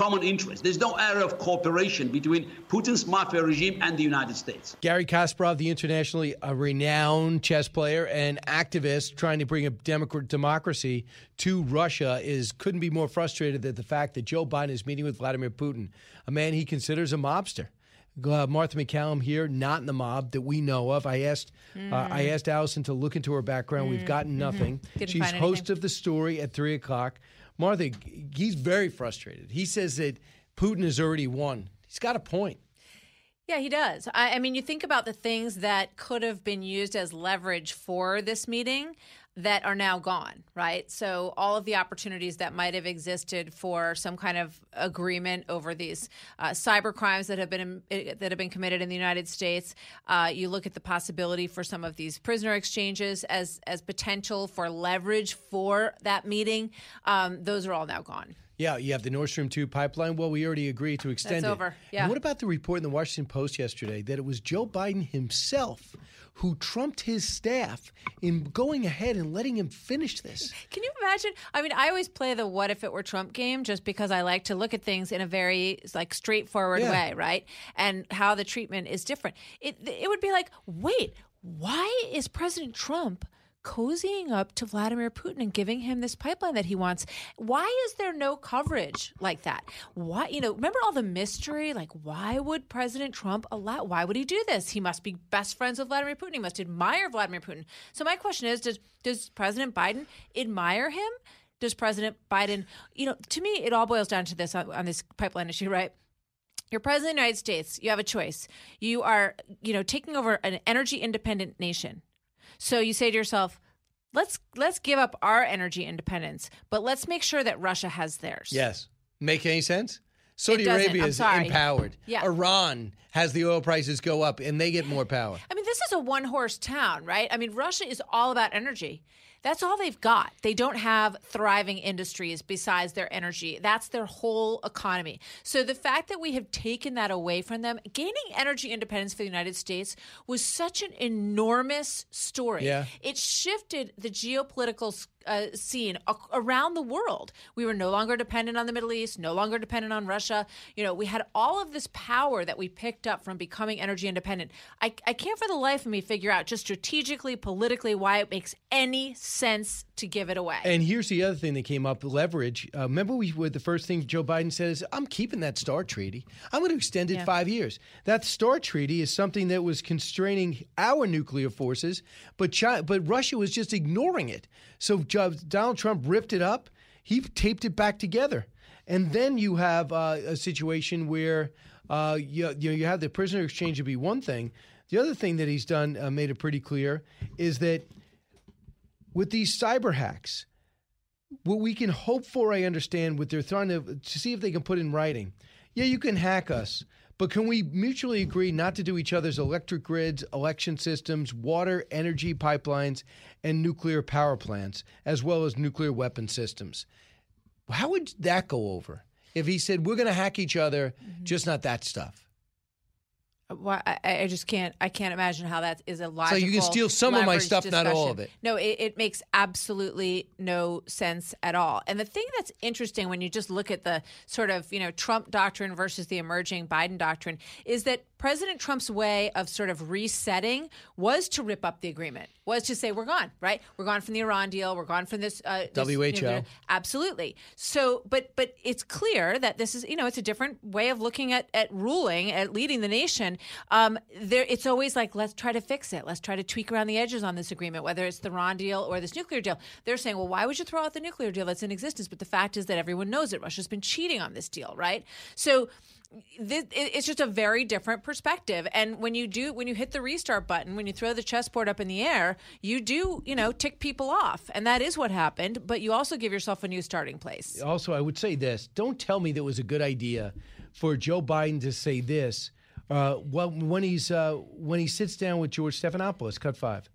common interest. There's no area of cooperation between Putin's mafia regime and the United States. Garry Kasparov, the internationally uh, renowned chess player and activist trying to bring a democrat democracy to Russia, is couldn't be more frustrated at the fact that Joe Biden is meeting with Vladimir Putin, a man he considers a mobster. Uh, Martha McCallum here, not in the mob that we know of. I asked, mm. uh, I asked Allison to look into her background. Mm. We've gotten nothing. Mm-hmm. She's host of the story at three o'clock. Martha, he's very frustrated. He says that Putin has already won. He's got a point. Yeah, he does. I, I, mean, you think about the things that could have been used as leverage for this meeting that are now gone, right? So all of the opportunities that might have existed for some kind of agreement over these uh, cyber crimes that have been eh, that have been committed in the United States. Uh, you look at the possibility for some of these prisoner exchanges as as potential for leverage for that meeting. Um, those are all now gone. Yeah, you have the Nord Stream 2 pipeline. Well, we already agreed to extend That's it. over. Yeah. And what about the report in the Washington Post yesterday that it was Joe Biden himself who trumped his staff in going ahead and letting him finish this? Can you imagine? I mean, I always play the what if it were Trump game just because I like to look at things in a very like straightforward Yeah. way, right? And how the treatment is different. It it would be like, "Wait, why is President Trump cozying up to Vladimir Putin and giving him this pipeline that he wants. Why is there no coverage like that? Why, you know, remember all the mystery? Like, why would President Trump allow, why would he do this? He must be best friends with Vladimir Putin. He must admire Vladimir Putin. So, my question is does, does President Biden admire him? Does President Biden, you know, to me, it all boils down to this on, on this pipeline issue, right? You're president of the United States. You have a choice. You are, you know, taking over an energy independent nation. So you say to yourself, let's let's give up our energy independence, but let's make sure that Russia has theirs. Yes. Make any sense? Saudi Arabia is empowered. Yeah. Iran has the oil prices go up and they get more power. I mean, this is a one horse town, right? I mean, Russia is all about energy. That's all they've got. They don't have thriving industries besides their energy. That's their whole economy. So the fact that we have taken that away from them, gaining energy independence for the United States was such an enormous story. Yeah. It shifted the geopolitical uh, scene a- around the world. We were no longer dependent on the Middle East, no longer dependent on Russia. You know, we had all of this power that we picked up from becoming energy independent. I, I can't for the life of me figure out just strategically, politically, why it makes any sense to give it away. And here's the other thing that came up: leverage. Uh, remember, we were the first thing Joe Biden said is, "I'm keeping that START treaty. I'm going to extend it Yeah. five years." That START treaty is something that was constraining our nuclear forces, but China, but Russia was just ignoring it. So Donald Trump ripped it up. He taped it back together, and then you have uh, a situation where uh, you, you, have the prisoner exchange to be one thing. The other thing that he's done, uh, made it pretty clear, is that with these cyber hacks, what we can hope for, I understand, what they're trying to, to see if they can put in writing. Yeah, you can hack us, but can we mutually agree not to do each other's electric grids, election systems, water, energy pipelines, and nuclear power plants, as well as nuclear weapon systems? How would that go over if he said, we're going to hack each other, mm-hmm. just not that stuff? Why I, I just can't I can't imagine how that is a So you can steal some of my stuff, not all of it. No, it, it makes absolutely no sense at all. And the thing that's interesting when you just look at the sort of you know Trump doctrine versus the emerging Biden doctrine is that President Trump's way of sort of resetting was to rip up the agreement, was to say we're gone, right? We're gone from the Iran deal, we're gone from this, uh, this WHO. nuclear- absolutely. So, but but it's clear that this is you know it's a different way of looking at at ruling, at leading the nation. Um, there, it's always like let's try to fix it, let's try to tweak around the edges on this agreement, whether it's the Iran deal or this nuclear deal. They're saying, well, why would you throw out the nuclear deal that's in existence? But the fact is that everyone knows that Russia's been cheating on this deal, right? So this, it- it's just a very different perspective and when you do when you hit the restart button when you throw the chessboard up in the air you do you know tick people off and that is what happened but you also give yourself a new starting place Also, I would say this: Don't tell me that it was a good idea for Joe Biden to say this. Uh, well, when he's uh, when he sits down with George Stephanopoulos, cut five.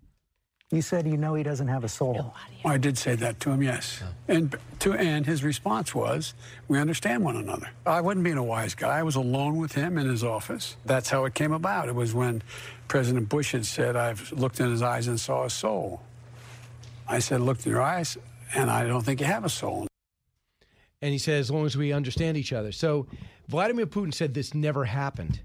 You said you know he doesn't have a soul. I did say that to him, yes. And to and his response was, "We understand one another." I wasn't being a wise guy. I was alone with him in his office. That's how it came about. It was when President Bush had said, "I've looked in his eyes and saw a soul." I said, "Looked in your eyes, and I don't think you have a soul." And he said, as long as we understand each other. So Vladimir Putin said this never happened.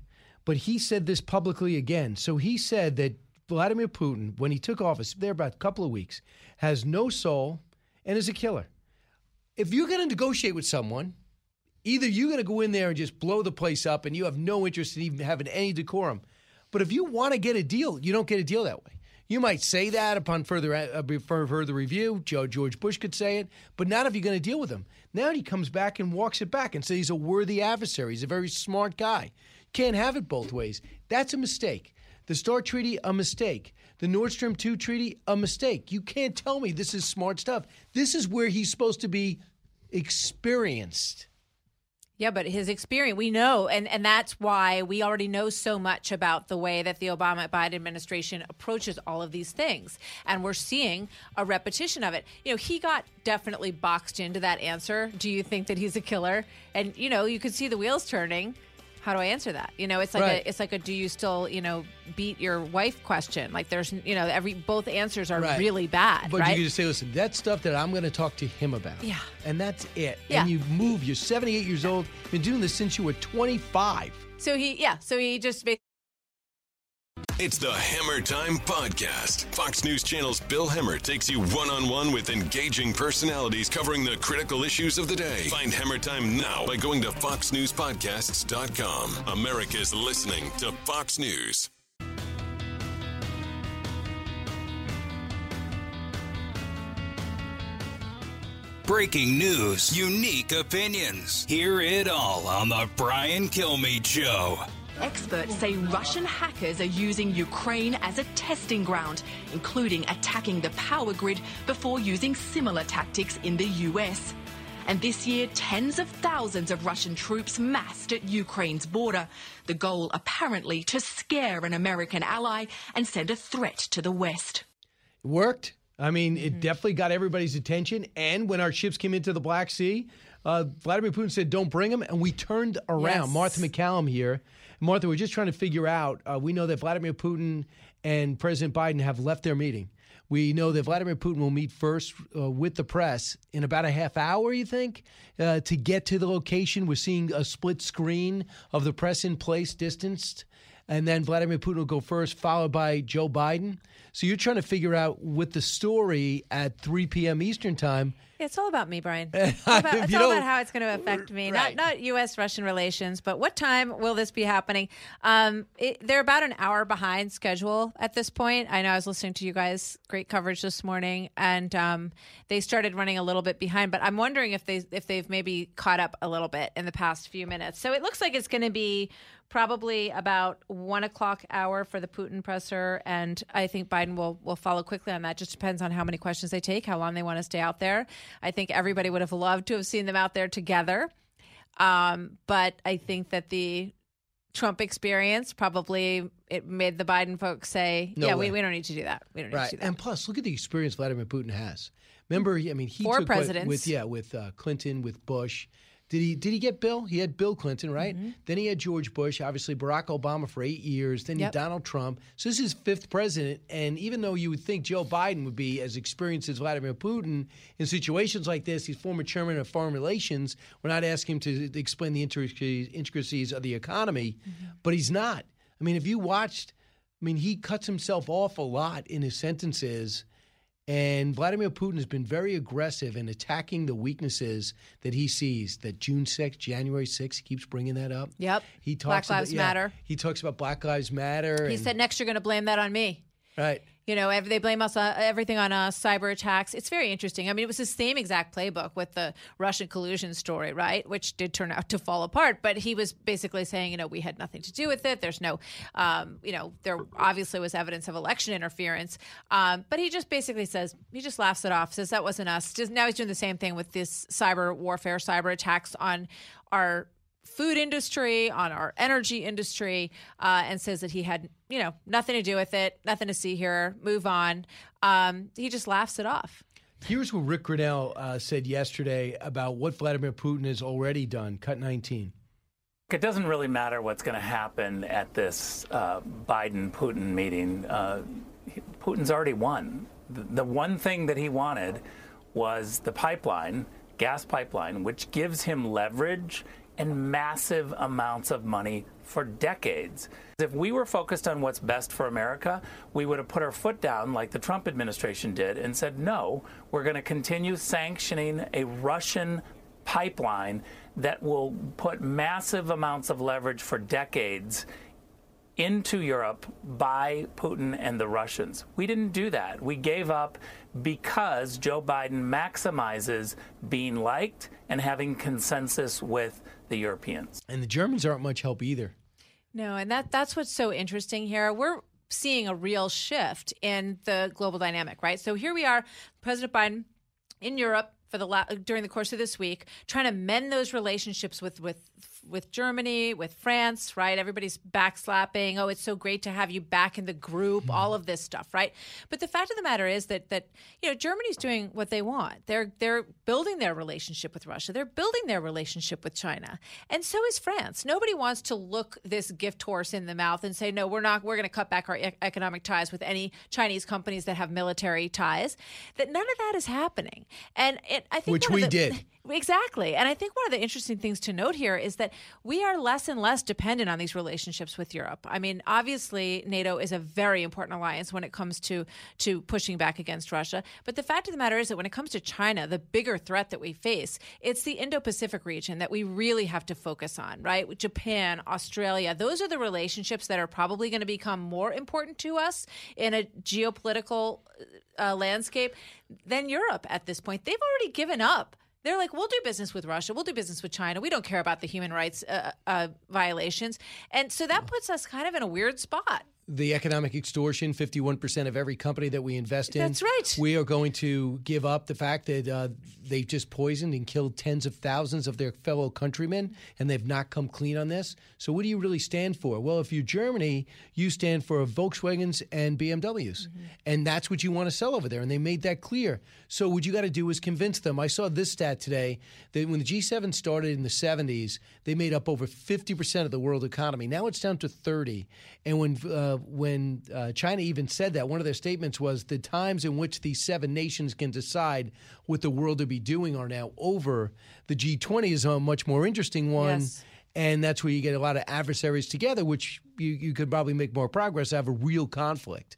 But he said this publicly again. So he said that Vladimir Putin, when he took office, there about a couple of weeks, has no soul and is a killer. If you're going to negotiate with someone, either you're going to go in there and just blow the place up and you have no interest in even having any decorum. But if you want to get a deal, you don't get a deal that way. You might say that upon further uh, further review. Joe George Bush could say it, but not if you're going to deal with him. Now he comes back and walks it back and says he's a worthy adversary. He's a very smart guy. Can't have it both ways. That's a mistake. The START Treaty, a mistake. The Nord Stream 2 Treaty, a mistake. You can't tell me this is smart stuff. This is where he's supposed to be experienced. Yeah, but his experience, we know, and, and that's why we already know so much about the way that the Obama Biden administration approaches all of these things. And we're seeing a repetition of it. You know, he got definitely boxed into that answer. Do you think that he's a killer? And, you know, you could see the wheels turning. How do I answer that? You know, it's like Right. a it's like a do you still, you know, beat your wife question. Like there's you know, every both answers are Right. really bad. But right? you can just say, listen, that's stuff that I'm going to talk to him about. Yeah. And that's it. Yeah. And you move. You're 78 years old. Been doing this since you were 25. so he yeah, so he just basically It's the Hemmer Time Podcast. Fox News Channel's Bill Hemmer takes you one on one with engaging personalities covering the critical issues of the day. Find Hemmer Time now by going to FoxNewsPodcasts.com. America's listening to Fox News. Breaking news, unique opinions. Hear it all on The Brian Kilmeade Show. Experts say Russian hackers are using Ukraine as a testing ground, including attacking the power grid before using similar tactics in the US. And this year, tens of thousands of Russian troops massed at Ukraine's border. The goal apparently to scare an American ally and send a threat to the West. It worked. I mean, it definitely got everybody's attention. And when our ships came into the Black Sea, uh, Vladimir Putin said, don't bring them. And we turned around. Yes. Martha MacCallum here. Martha, we're just trying to figure out. Uh, we know that Vladimir Putin and President Biden have left their meeting. We know that Vladimir Putin will meet first uh, with the press in about a half hour, you think, uh, to get to the location. We're seeing a split screen of the press in place, distanced. And then Vladimir Putin will go first, followed by Joe Biden. So you're trying to figure out with the story at 3 p.m. Eastern time. It's all about me, Brian. It's all about, it's all about how it's going to affect me, Right. not not U.S. Russian relations, but what time will this be happening? Um, it, they're about an hour behind schedule at this point. I know I was listening to you guys, great coverage this morning, and um, they started running a little bit behind. But I'm wondering if they if they've maybe caught up a little bit in the past few minutes. So it looks like it's going to be probably about one o'clock hour for the Putin presser, and I think Biden will will follow quickly on that. Just depends on how many questions they take, how long they want to stay out there. I think everybody would have loved to have seen them out there together, um, but I think that the Trump experience probably it made the Biden folks say, No "Yeah, way. we, we don't need to do that. We don't need Right. to do that." And plus, look at the experience Vladimir Putin has. Remember, I mean, he Four took what- presidents. with yeah, with uh, Clinton, with Bush. Did he did he get Bill? He had Bill Clinton, right? Mm-hmm. Then he had George Bush, obviously Barack Obama for eight years. Then he Yep. had Donald Trump. So this is his fifth president. And even though you would think Joe Biden would be as experienced as Vladimir Putin in situations like this, he's former chairman of foreign relations. We're not asking him to explain the intricacies intricacies of the economy, Mm-hmm. but he's not. I mean, if you watched, I mean, he cuts himself off a lot in his sentences. And Vladimir Putin has been very aggressive in attacking the weaknesses that he sees. That June 6th, January 6th, he keeps bringing that up. Yep. He Black talks Lives about, yeah, Matter. He talks about Black Lives Matter. He and- said next you're going to blame that on me. right. You know, they blame us uh, everything on us, cyber attacks. It's very interesting. I mean, it was the same exact playbook with the Russian collusion story, right? Which did turn out to fall apart. But he was basically saying, you know, we had nothing to do with it. There's no, um, you know, there obviously was evidence of election interference. Um, but he just basically says he just laughs it off. Says that wasn't us. Just now he's doing the same thing with this cyber warfare, cyber attacks on our food industry, on our energy industry, uh, and says that he had, you know, nothing to do with it, nothing to see here, move on. Um, he just laughs it off. Here's what Ric Grenell uh, said yesterday about what Vladimir Putin has already done. Cut 19. It doesn't really matter what's going to happen at this uh, Biden Putin meeting. Uh, Putin's already won. The, the one thing that he wanted was the pipeline, gas pipeline, which gives him leverage and massive amounts of money for decades. If we were focused on what's best for America, we would have put our foot down like the Trump administration did and said, no, we're going to continue sanctioning a Russian pipeline that will put massive amounts of leverage for decades into Europe by Putin and the Russians. We didn't do that. We gave up because Joe Biden maximizes being liked and having consensus with the Europeans. And the Germans aren't much help either. No, and that that's what's so interesting here. We're seeing a real shift in the global dynamic, right? So here we are, President Biden in Europe for the la- during the course of this week, trying to mend those relationships with with with Germany, with France, right? Everybody's backslapping. Oh, it's so great to have you back in the group. Mm-hmm. All of this stuff, right? But the fact of the matter is that that you know Germany's doing what they want. They're they're building their relationship with Russia. They're building their relationship with China, and so is France. Nobody wants to look this gift horse in the mouth and say, no, we're not. We're going to cut back our e- economic ties with any Chinese companies that have military ties. That none of that is happening, and it, I think Which we the- did. Exactly. And I think one of the interesting things to note here is that we are less and less dependent on these relationships with Europe. I mean, obviously NATO is a very important alliance when it comes to to pushing back against Russia, but the fact of the matter is that when it comes to China, the bigger threat that we face, it's the Indo-Pacific region that we really have to focus on, right? Japan, Australia, those are the relationships that are probably going to become more important to us in a geopolitical uh, landscape than Europe at this point. They've already given up they're like, we'll do business with Russia. We'll do business with China. We don't care about the human rights uh, uh, violations. And so that puts us kind of in a weird spot. The economic extortion, 51% of every company that we invest in. That's right. We are going to give up the fact that uh, they just poisoned and killed tens of thousands of their fellow countrymen, and they've not come clean on this. So, what do you really stand for? Well, if you're Germany, you stand for Volkswagens and BMWs. And that's what you want to sell over there. And they made that clear. So, what you got to do is convince them. I saw this stat today that when the G7 started in the 70s, they made up over 50% of the world economy. Now it's down to 30. And when uh, when uh, China even said that, one of their statements was the times in which these seven nations can decide what the world to be doing are now over. The G20 is a much more interesting one. Yes. And that's where you get a lot of adversaries together, which you, you could probably make more progress, have a real conflict.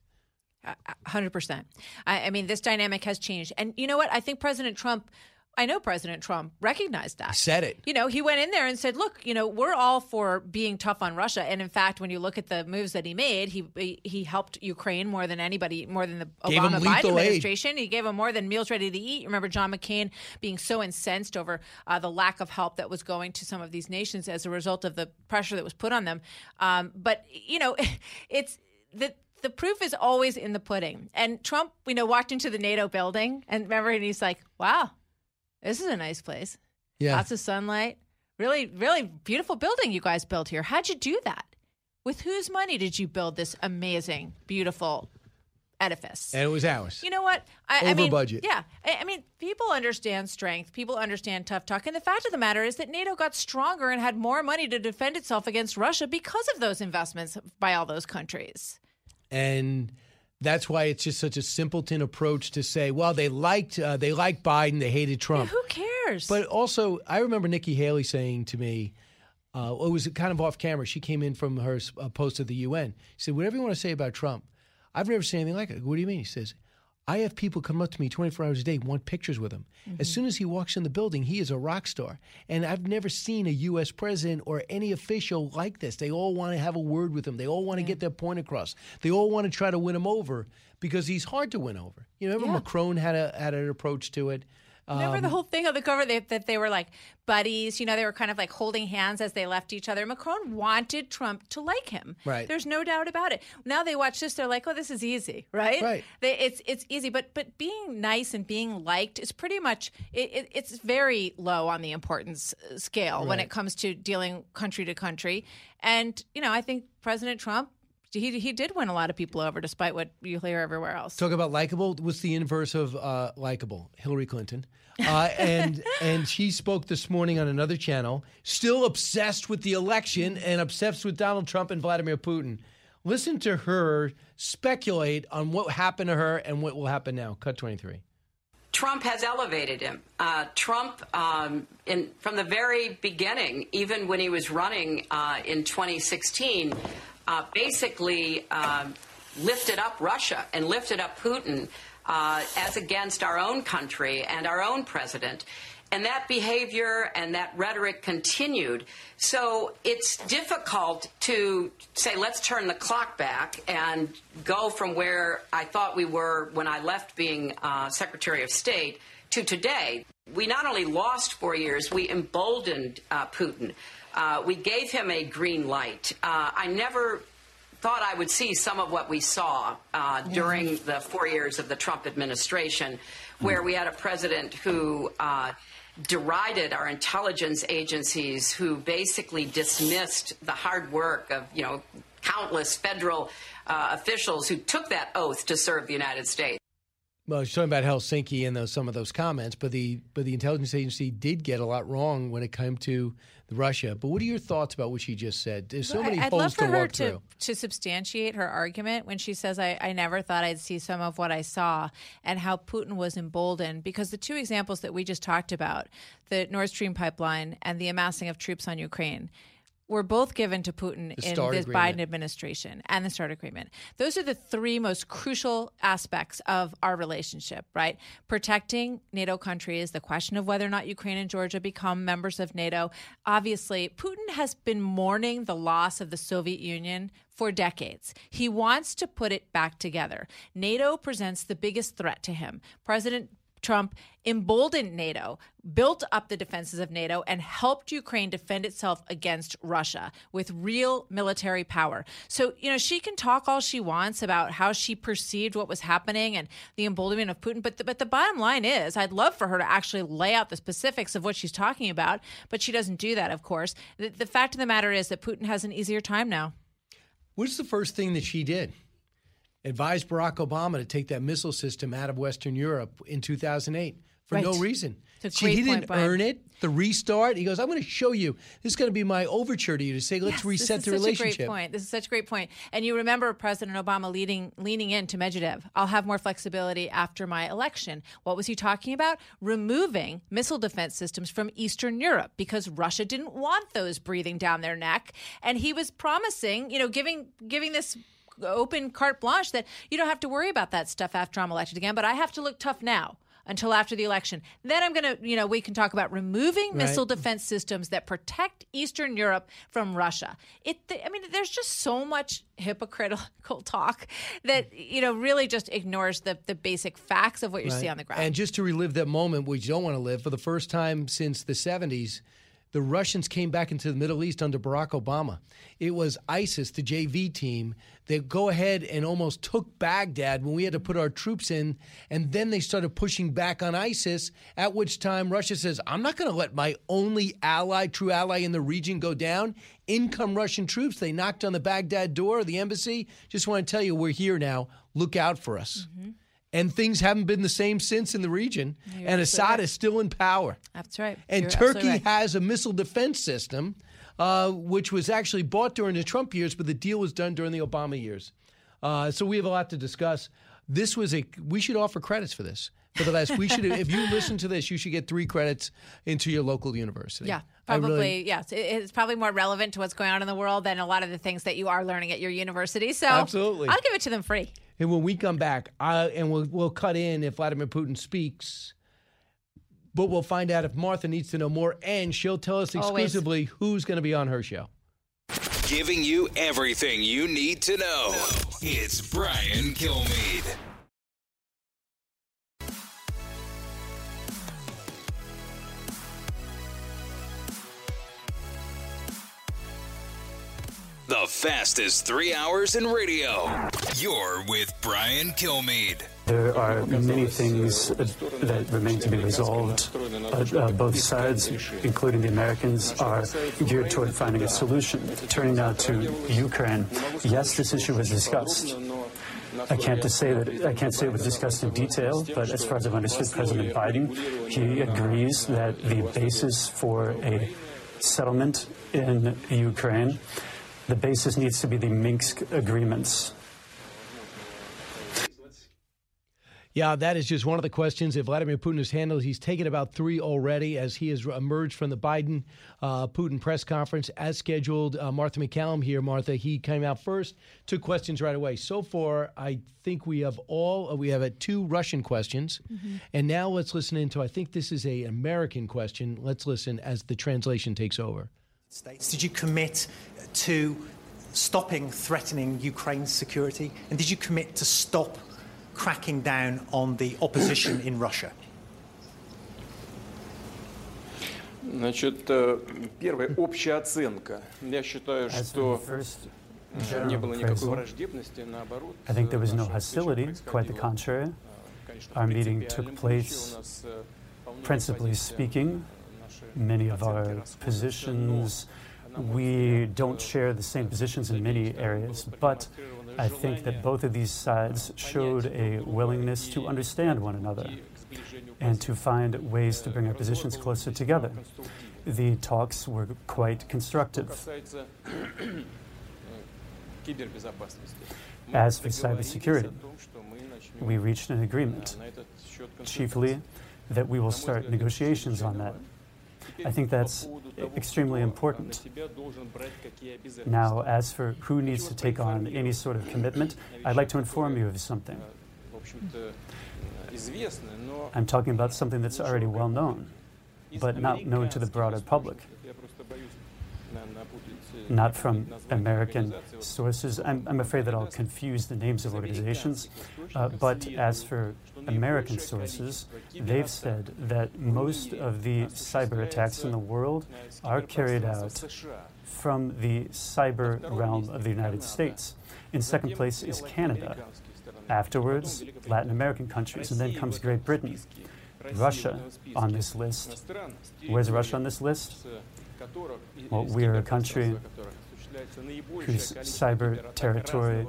Hundred percent. I, I mean, this dynamic has changed, and you know what? I think President Trump. I know President Trump recognized that. Said it. You know, he went in there and said, "Look, you know, we're all for being tough on Russia." And in fact, when you look at the moves that he made, he he, he helped Ukraine more than anybody, more than the Obama Biden lethal aid. administration. He gave them more than meals ready to eat. Remember John McCain being so incensed over uh, the lack of help that was going to some of these nations as a result of the pressure that was put on them. Um, but you know, it's the the proof is always in the pudding. And Trump, you know, walked into the NATO building and remember, and he's like, "Wow, this is a nice place. Yeah. lots of sunlight. Really, really beautiful building you guys built here. How'd you do that? With whose money did you build this amazing, beautiful edifice?" And it was ours. You know what? I, I Over mean, budget. Yeah, I, I mean, people understand strength. People understand tough talk. And the fact of the matter is that NATO got stronger and had more money to defend itself against Russia because of those investments by all those countries. and that's why it's just such a simpleton approach to say, well, they liked uh, they liked Biden, they hated Trump. Who cares? But also, I remember Nikki Haley saying to me, Uh, it was kind of off camera. She came in from her uh, post at the UN. She said, "Whatever you want to say about Trump, I've never seen anything like it." What do you mean? He says, I have people come up to me 24 hours a day, want pictures with him. Mhm. As soon as he walks in the building, he is a rock star. And I've never seen a U.S. president or any official like this. They all want to have a word with him, they all want to get their point across. They all want to try to win him over because he's hard to win over. You know, remember Macron had, a, had an approach to it. Remember the Um, whole thing on the cover they, that they were like buddies? You know, they were kind of like holding hands as they left each other. Macron wanted Trump to like him. Right. There's no doubt about it. Now they watch this, they're like, "Oh, this is easy, right? Right. They, it's it's easy, but but being nice and being liked is pretty much it, it, it's very low on the importance uh, scale when it comes to dealing country to country. And you know, I think President Trump. He, he did win a lot of people over, despite what you hear everywhere else. Talk about likable. What's the inverse of uh, likable? Hillary Clinton. Uh, and and she spoke this morning on another channel, still obsessed with the election and obsessed with Donald Trump and Vladimir Putin. Listen to her speculate on what happened to her and what will happen now. Cut 23. Trump has elevated him. Uh, Trump, um, in, from the very beginning, even when he was running uh, in 2016, uh, basically um lifted up Russia and lifted up Putin uh, as against our own country and our own president. And that behavior and that rhetoric continued. So it's difficult to say, let's turn the clock back and go from where I thought we were when I left being uh, Secretary of State to today. We not only lost four years, we emboldened uh, Putin. Uh, we gave him a green light. Uh, I never thought I would see some of what we saw uh, during the four years of the Trump administration, where we had a president who uh, derided our intelligence agencies, who basically dismissed the hard work of, you know, countless federal uh, officials who took that oath to serve the United States. Well, she's talking about Helsinki and those, some of those comments, but the but the intelligence agency did get a lot wrong when it came to Russia. But what are your thoughts about what she just said? There's so many I'd holes to to, through. to substantiate her argument when she says, I, I never thought I'd see some of what I saw and how Putin was emboldened. Because the two examples that we just talked about, the Nord Stream pipeline and the amassing of troops on Ukraine, were both given to Putin The in this agreement. Biden administration and the START agreement. Those are the three most crucial aspects of our relationship, right? Protecting NATO countries, the question of whether or not Ukraine and Georgia become members of NATO. Obviously, Putin has been mourning the loss of the Soviet Union for decades. He wants to put it back together. NATO presents the biggest threat to him. President Trump emboldened NATO, built up the defenses of NATO, and helped Ukraine defend itself against Russia with real military power. So, you know, she can talk all she wants about how she perceived what was happening and the emboldenment of Putin, but the, but the bottom line is, I'd love for her to actually lay out the specifics of what she's talking about, but she doesn't do that, of course. The, the fact of the matter is that Putin has an easier time now. What's the first thing that she did? Advised Barack Obama to take that missile system out of Western Europe in 2008 for no reason. She, he didn't Brian. earn it. The restart. He goes, "I'm going to show you. This is going to be my overture to you to say, let's Yes, reset this the is such relationship." a great point. This is such a great point. And you remember President Obama leading, leaning into Medvedev. I'll have more flexibility after my election. What was he talking about? Removing missile defense systems from Eastern Europe because Russia didn't want those breathing down their neck. And he was promising, you know, giving giving this open carte blanche that you don't have to worry about that stuff after I'm elected again, but I have to look tough now. Until after the election. Then I'm going to, you know, we can talk about removing Right. missile defense systems that protect Eastern Europe from Russia. It, I mean, there's just so much hypocritical talk that you know really just ignores the the basic facts of what you see on the ground. And just to relive that moment, which you don't want to live, for the first time since the 70s, the Russians came back into the Middle East under Barack Obama. It was ISIS, the JV team, that go ahead and almost took Baghdad when we had to put our troops in, and then they started pushing back on ISIS. At which time Russia says, "I'm not going to let my only ally, true ally in the region, go down." In come Russian troops. They knocked on the Baghdad door, of the embassy. Just want to tell you, we're here now. Look out for us. Mm-hmm. And things haven't been the same since in the region. You're and Assad right. is still in power. That's right. And You're Turkey right. has a missile defense system, uh, which was actually bought during the Trump years, but the deal was done during the Obama years. Uh, so we have a lot to discuss. This was a we should offer credits for this for the last. We should, if you listen to this, you should get three credits into your local university. Yeah, probably. really- yes, it's probably more relevant to what's going on in the world than a lot of the things that you are learning at your university. So Absolutely. I'll give it to them free. And when we come back, I, and we'll we'll cut in if Vladimir Putin speaks, but we'll find out if Martha needs to know more, and she'll tell us Always. exclusively who's going to be on her show. Giving you everything you need to know. It's Brian Kilmeade. The fastest three hours in radio. You're with Brian Kilmeade. There are many things uh, that remain to be resolved. But, uh, both sides, including the Americans, are geared toward finding a solution. Turning now to Ukraine, yes, this issue was discussed. I can't say that I can't say it was discussed in detail, but as far as I've understood, President Biden he agrees that the basis for a settlement in Ukraine, the basis needs to be the Minsk agreements. Yeah, that is just one of the questions that Vladimir Putin has handled. He's taken about three already as he has emerged from the Biden uh, Putin press conference as scheduled. Uh, Martha MacCallum here. Martha, he came out first, took questions right away. So far, I think we have all uh, we have uh, two Russian questions, Mhm. and now let's listen into. I think this is a American question. Let's listen as the translation takes over. States. Did you commit to stopping threatening Ukraine's security? And did you commit to stop cracking down on the opposition in Russia? Значит, э, первая общая оценка. Я считаю, As что for the first э, не general было никакой appraisal, враждебности, наоборот. I think there was no наше hostility, встреча quite the происходила, contrary. э, конечно, Our в meeting принципиальном took ключе. place, У нас, э, вполне principally позиция, speaking, many of our positions, we don't share the same positions in many areas, but I think that both of these sides showed a willingness to understand one another and to find ways to bring our positions closer together. The talks were quite constructive. As for cybersecurity, we reached an agreement, chiefly that we will start negotiations on that. I think that's extremely important. Now, as for who needs to take on any sort of commitment, I'd like to inform you of something. I'm talking about something that's already well known, but not known to the broader public not from American sources. I'm, I'm afraid that I'll confuse the names of organizations, uh, but as for American sources, they've said that most of the cyber attacks in the world are carried out from the cyber realm of the United States. In second place is Canada. Afterwards, Latin American countries, and then comes Great Britain. Russia on this list. Where's Russia on this list? Well, we are a country whose cyber territory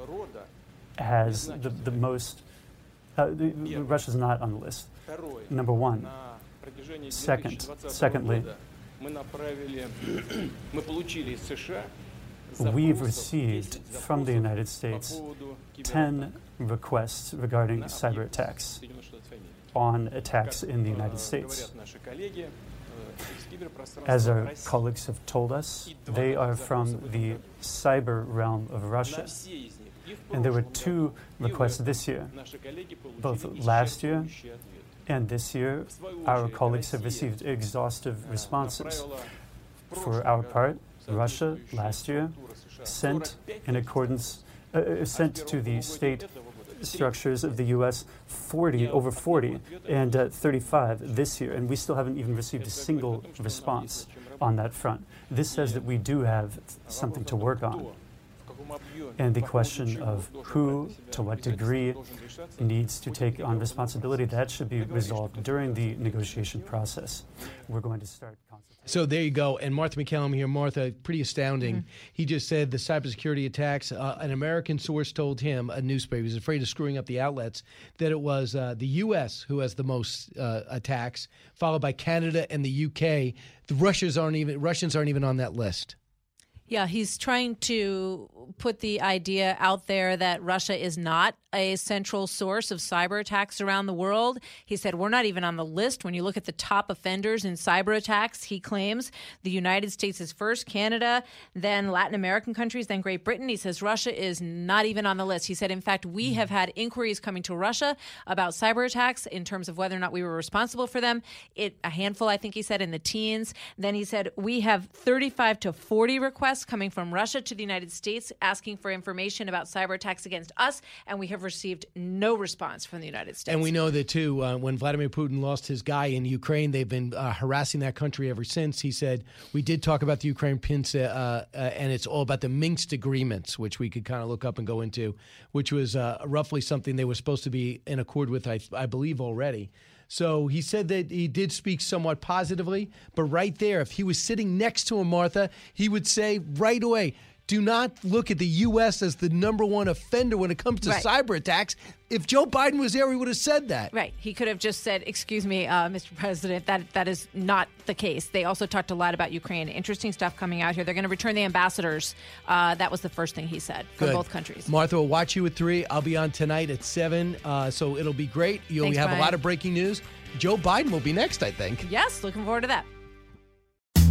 has the, the most. Uh, is not on the list. Number one. Second, secondly, we've received from the United States 10 requests regarding cyber attacks on attacks in the United States. As our colleagues have told us, they are from the cyber realm of Russia. And there were two requests this year, both last year and this year. Our colleagues have received exhaustive responses. For our part, Russia last year sent in accordance uh, uh sent to the State structures of the U.S. 40, over 40, and uh, 35 this year, and we still haven't even received a single response on that front. This says that we do have something to work on. And the question of who, to what degree, needs to take on responsibility, that should be resolved during the negotiation process. We're going to start. So there you go. And Martha MacCallum here. Martha, pretty astounding. Mm-hmm. He just said the cybersecurity attacks. Uh, an American source told him, a newspaper, he was afraid of screwing up the outlets, that it was uh, the U.S. who has the most uh, attacks, followed by Canada and the U.K. The Russians aren't even Russians aren't even on that list. Yeah, he's trying to put the idea out there that Russia is not a central source of cyber attacks around the world. He said, We're not even on the list. When you look at the top offenders in cyber attacks, he claims the United States is first, Canada, then Latin American countries, then Great Britain. He says Russia is not even on the list. He said, In fact, we hmm. have had inquiries coming to Russia about cyber attacks in terms of whether or not we were responsible for them. It a handful, I think he said, in the teens. Then he said, We have 35 to 40 requests coming from Russia to the United States asking for information about cyber attacks against us, and we have received no response from the United States. And we know that too. Uh, when Vladimir Putin lost his guy in Ukraine, they've been uh, harassing that country ever since. He said we did talk about the Ukraine pince, uh, uh, and it's all about the Minsk agreements, which we could kind of look up and go into, which was uh, roughly something they were supposed to be in accord with, I, I believe, already. So he said that he did speak somewhat positively, but right there, if he was sitting next to him, Martha, he would say right away, do not look at the U.S. as the number one offender when it comes to Right. cyber attacks. If Joe Biden was there, he would have said that. Right. He could have just said, "Excuse me, uh, Mr. President, that that is not the case." They also talked a lot about Ukraine. Interesting stuff coming out here. They're going to return the ambassadors. Uh, that was the first thing he said from Good. both countries. Martha will watch you at three. I'll be on tonight at seven, uh, so it'll be great. You'll Thanks, have Brian. a lot of breaking news. Joe Biden will be next, I think. Yes, looking forward to that.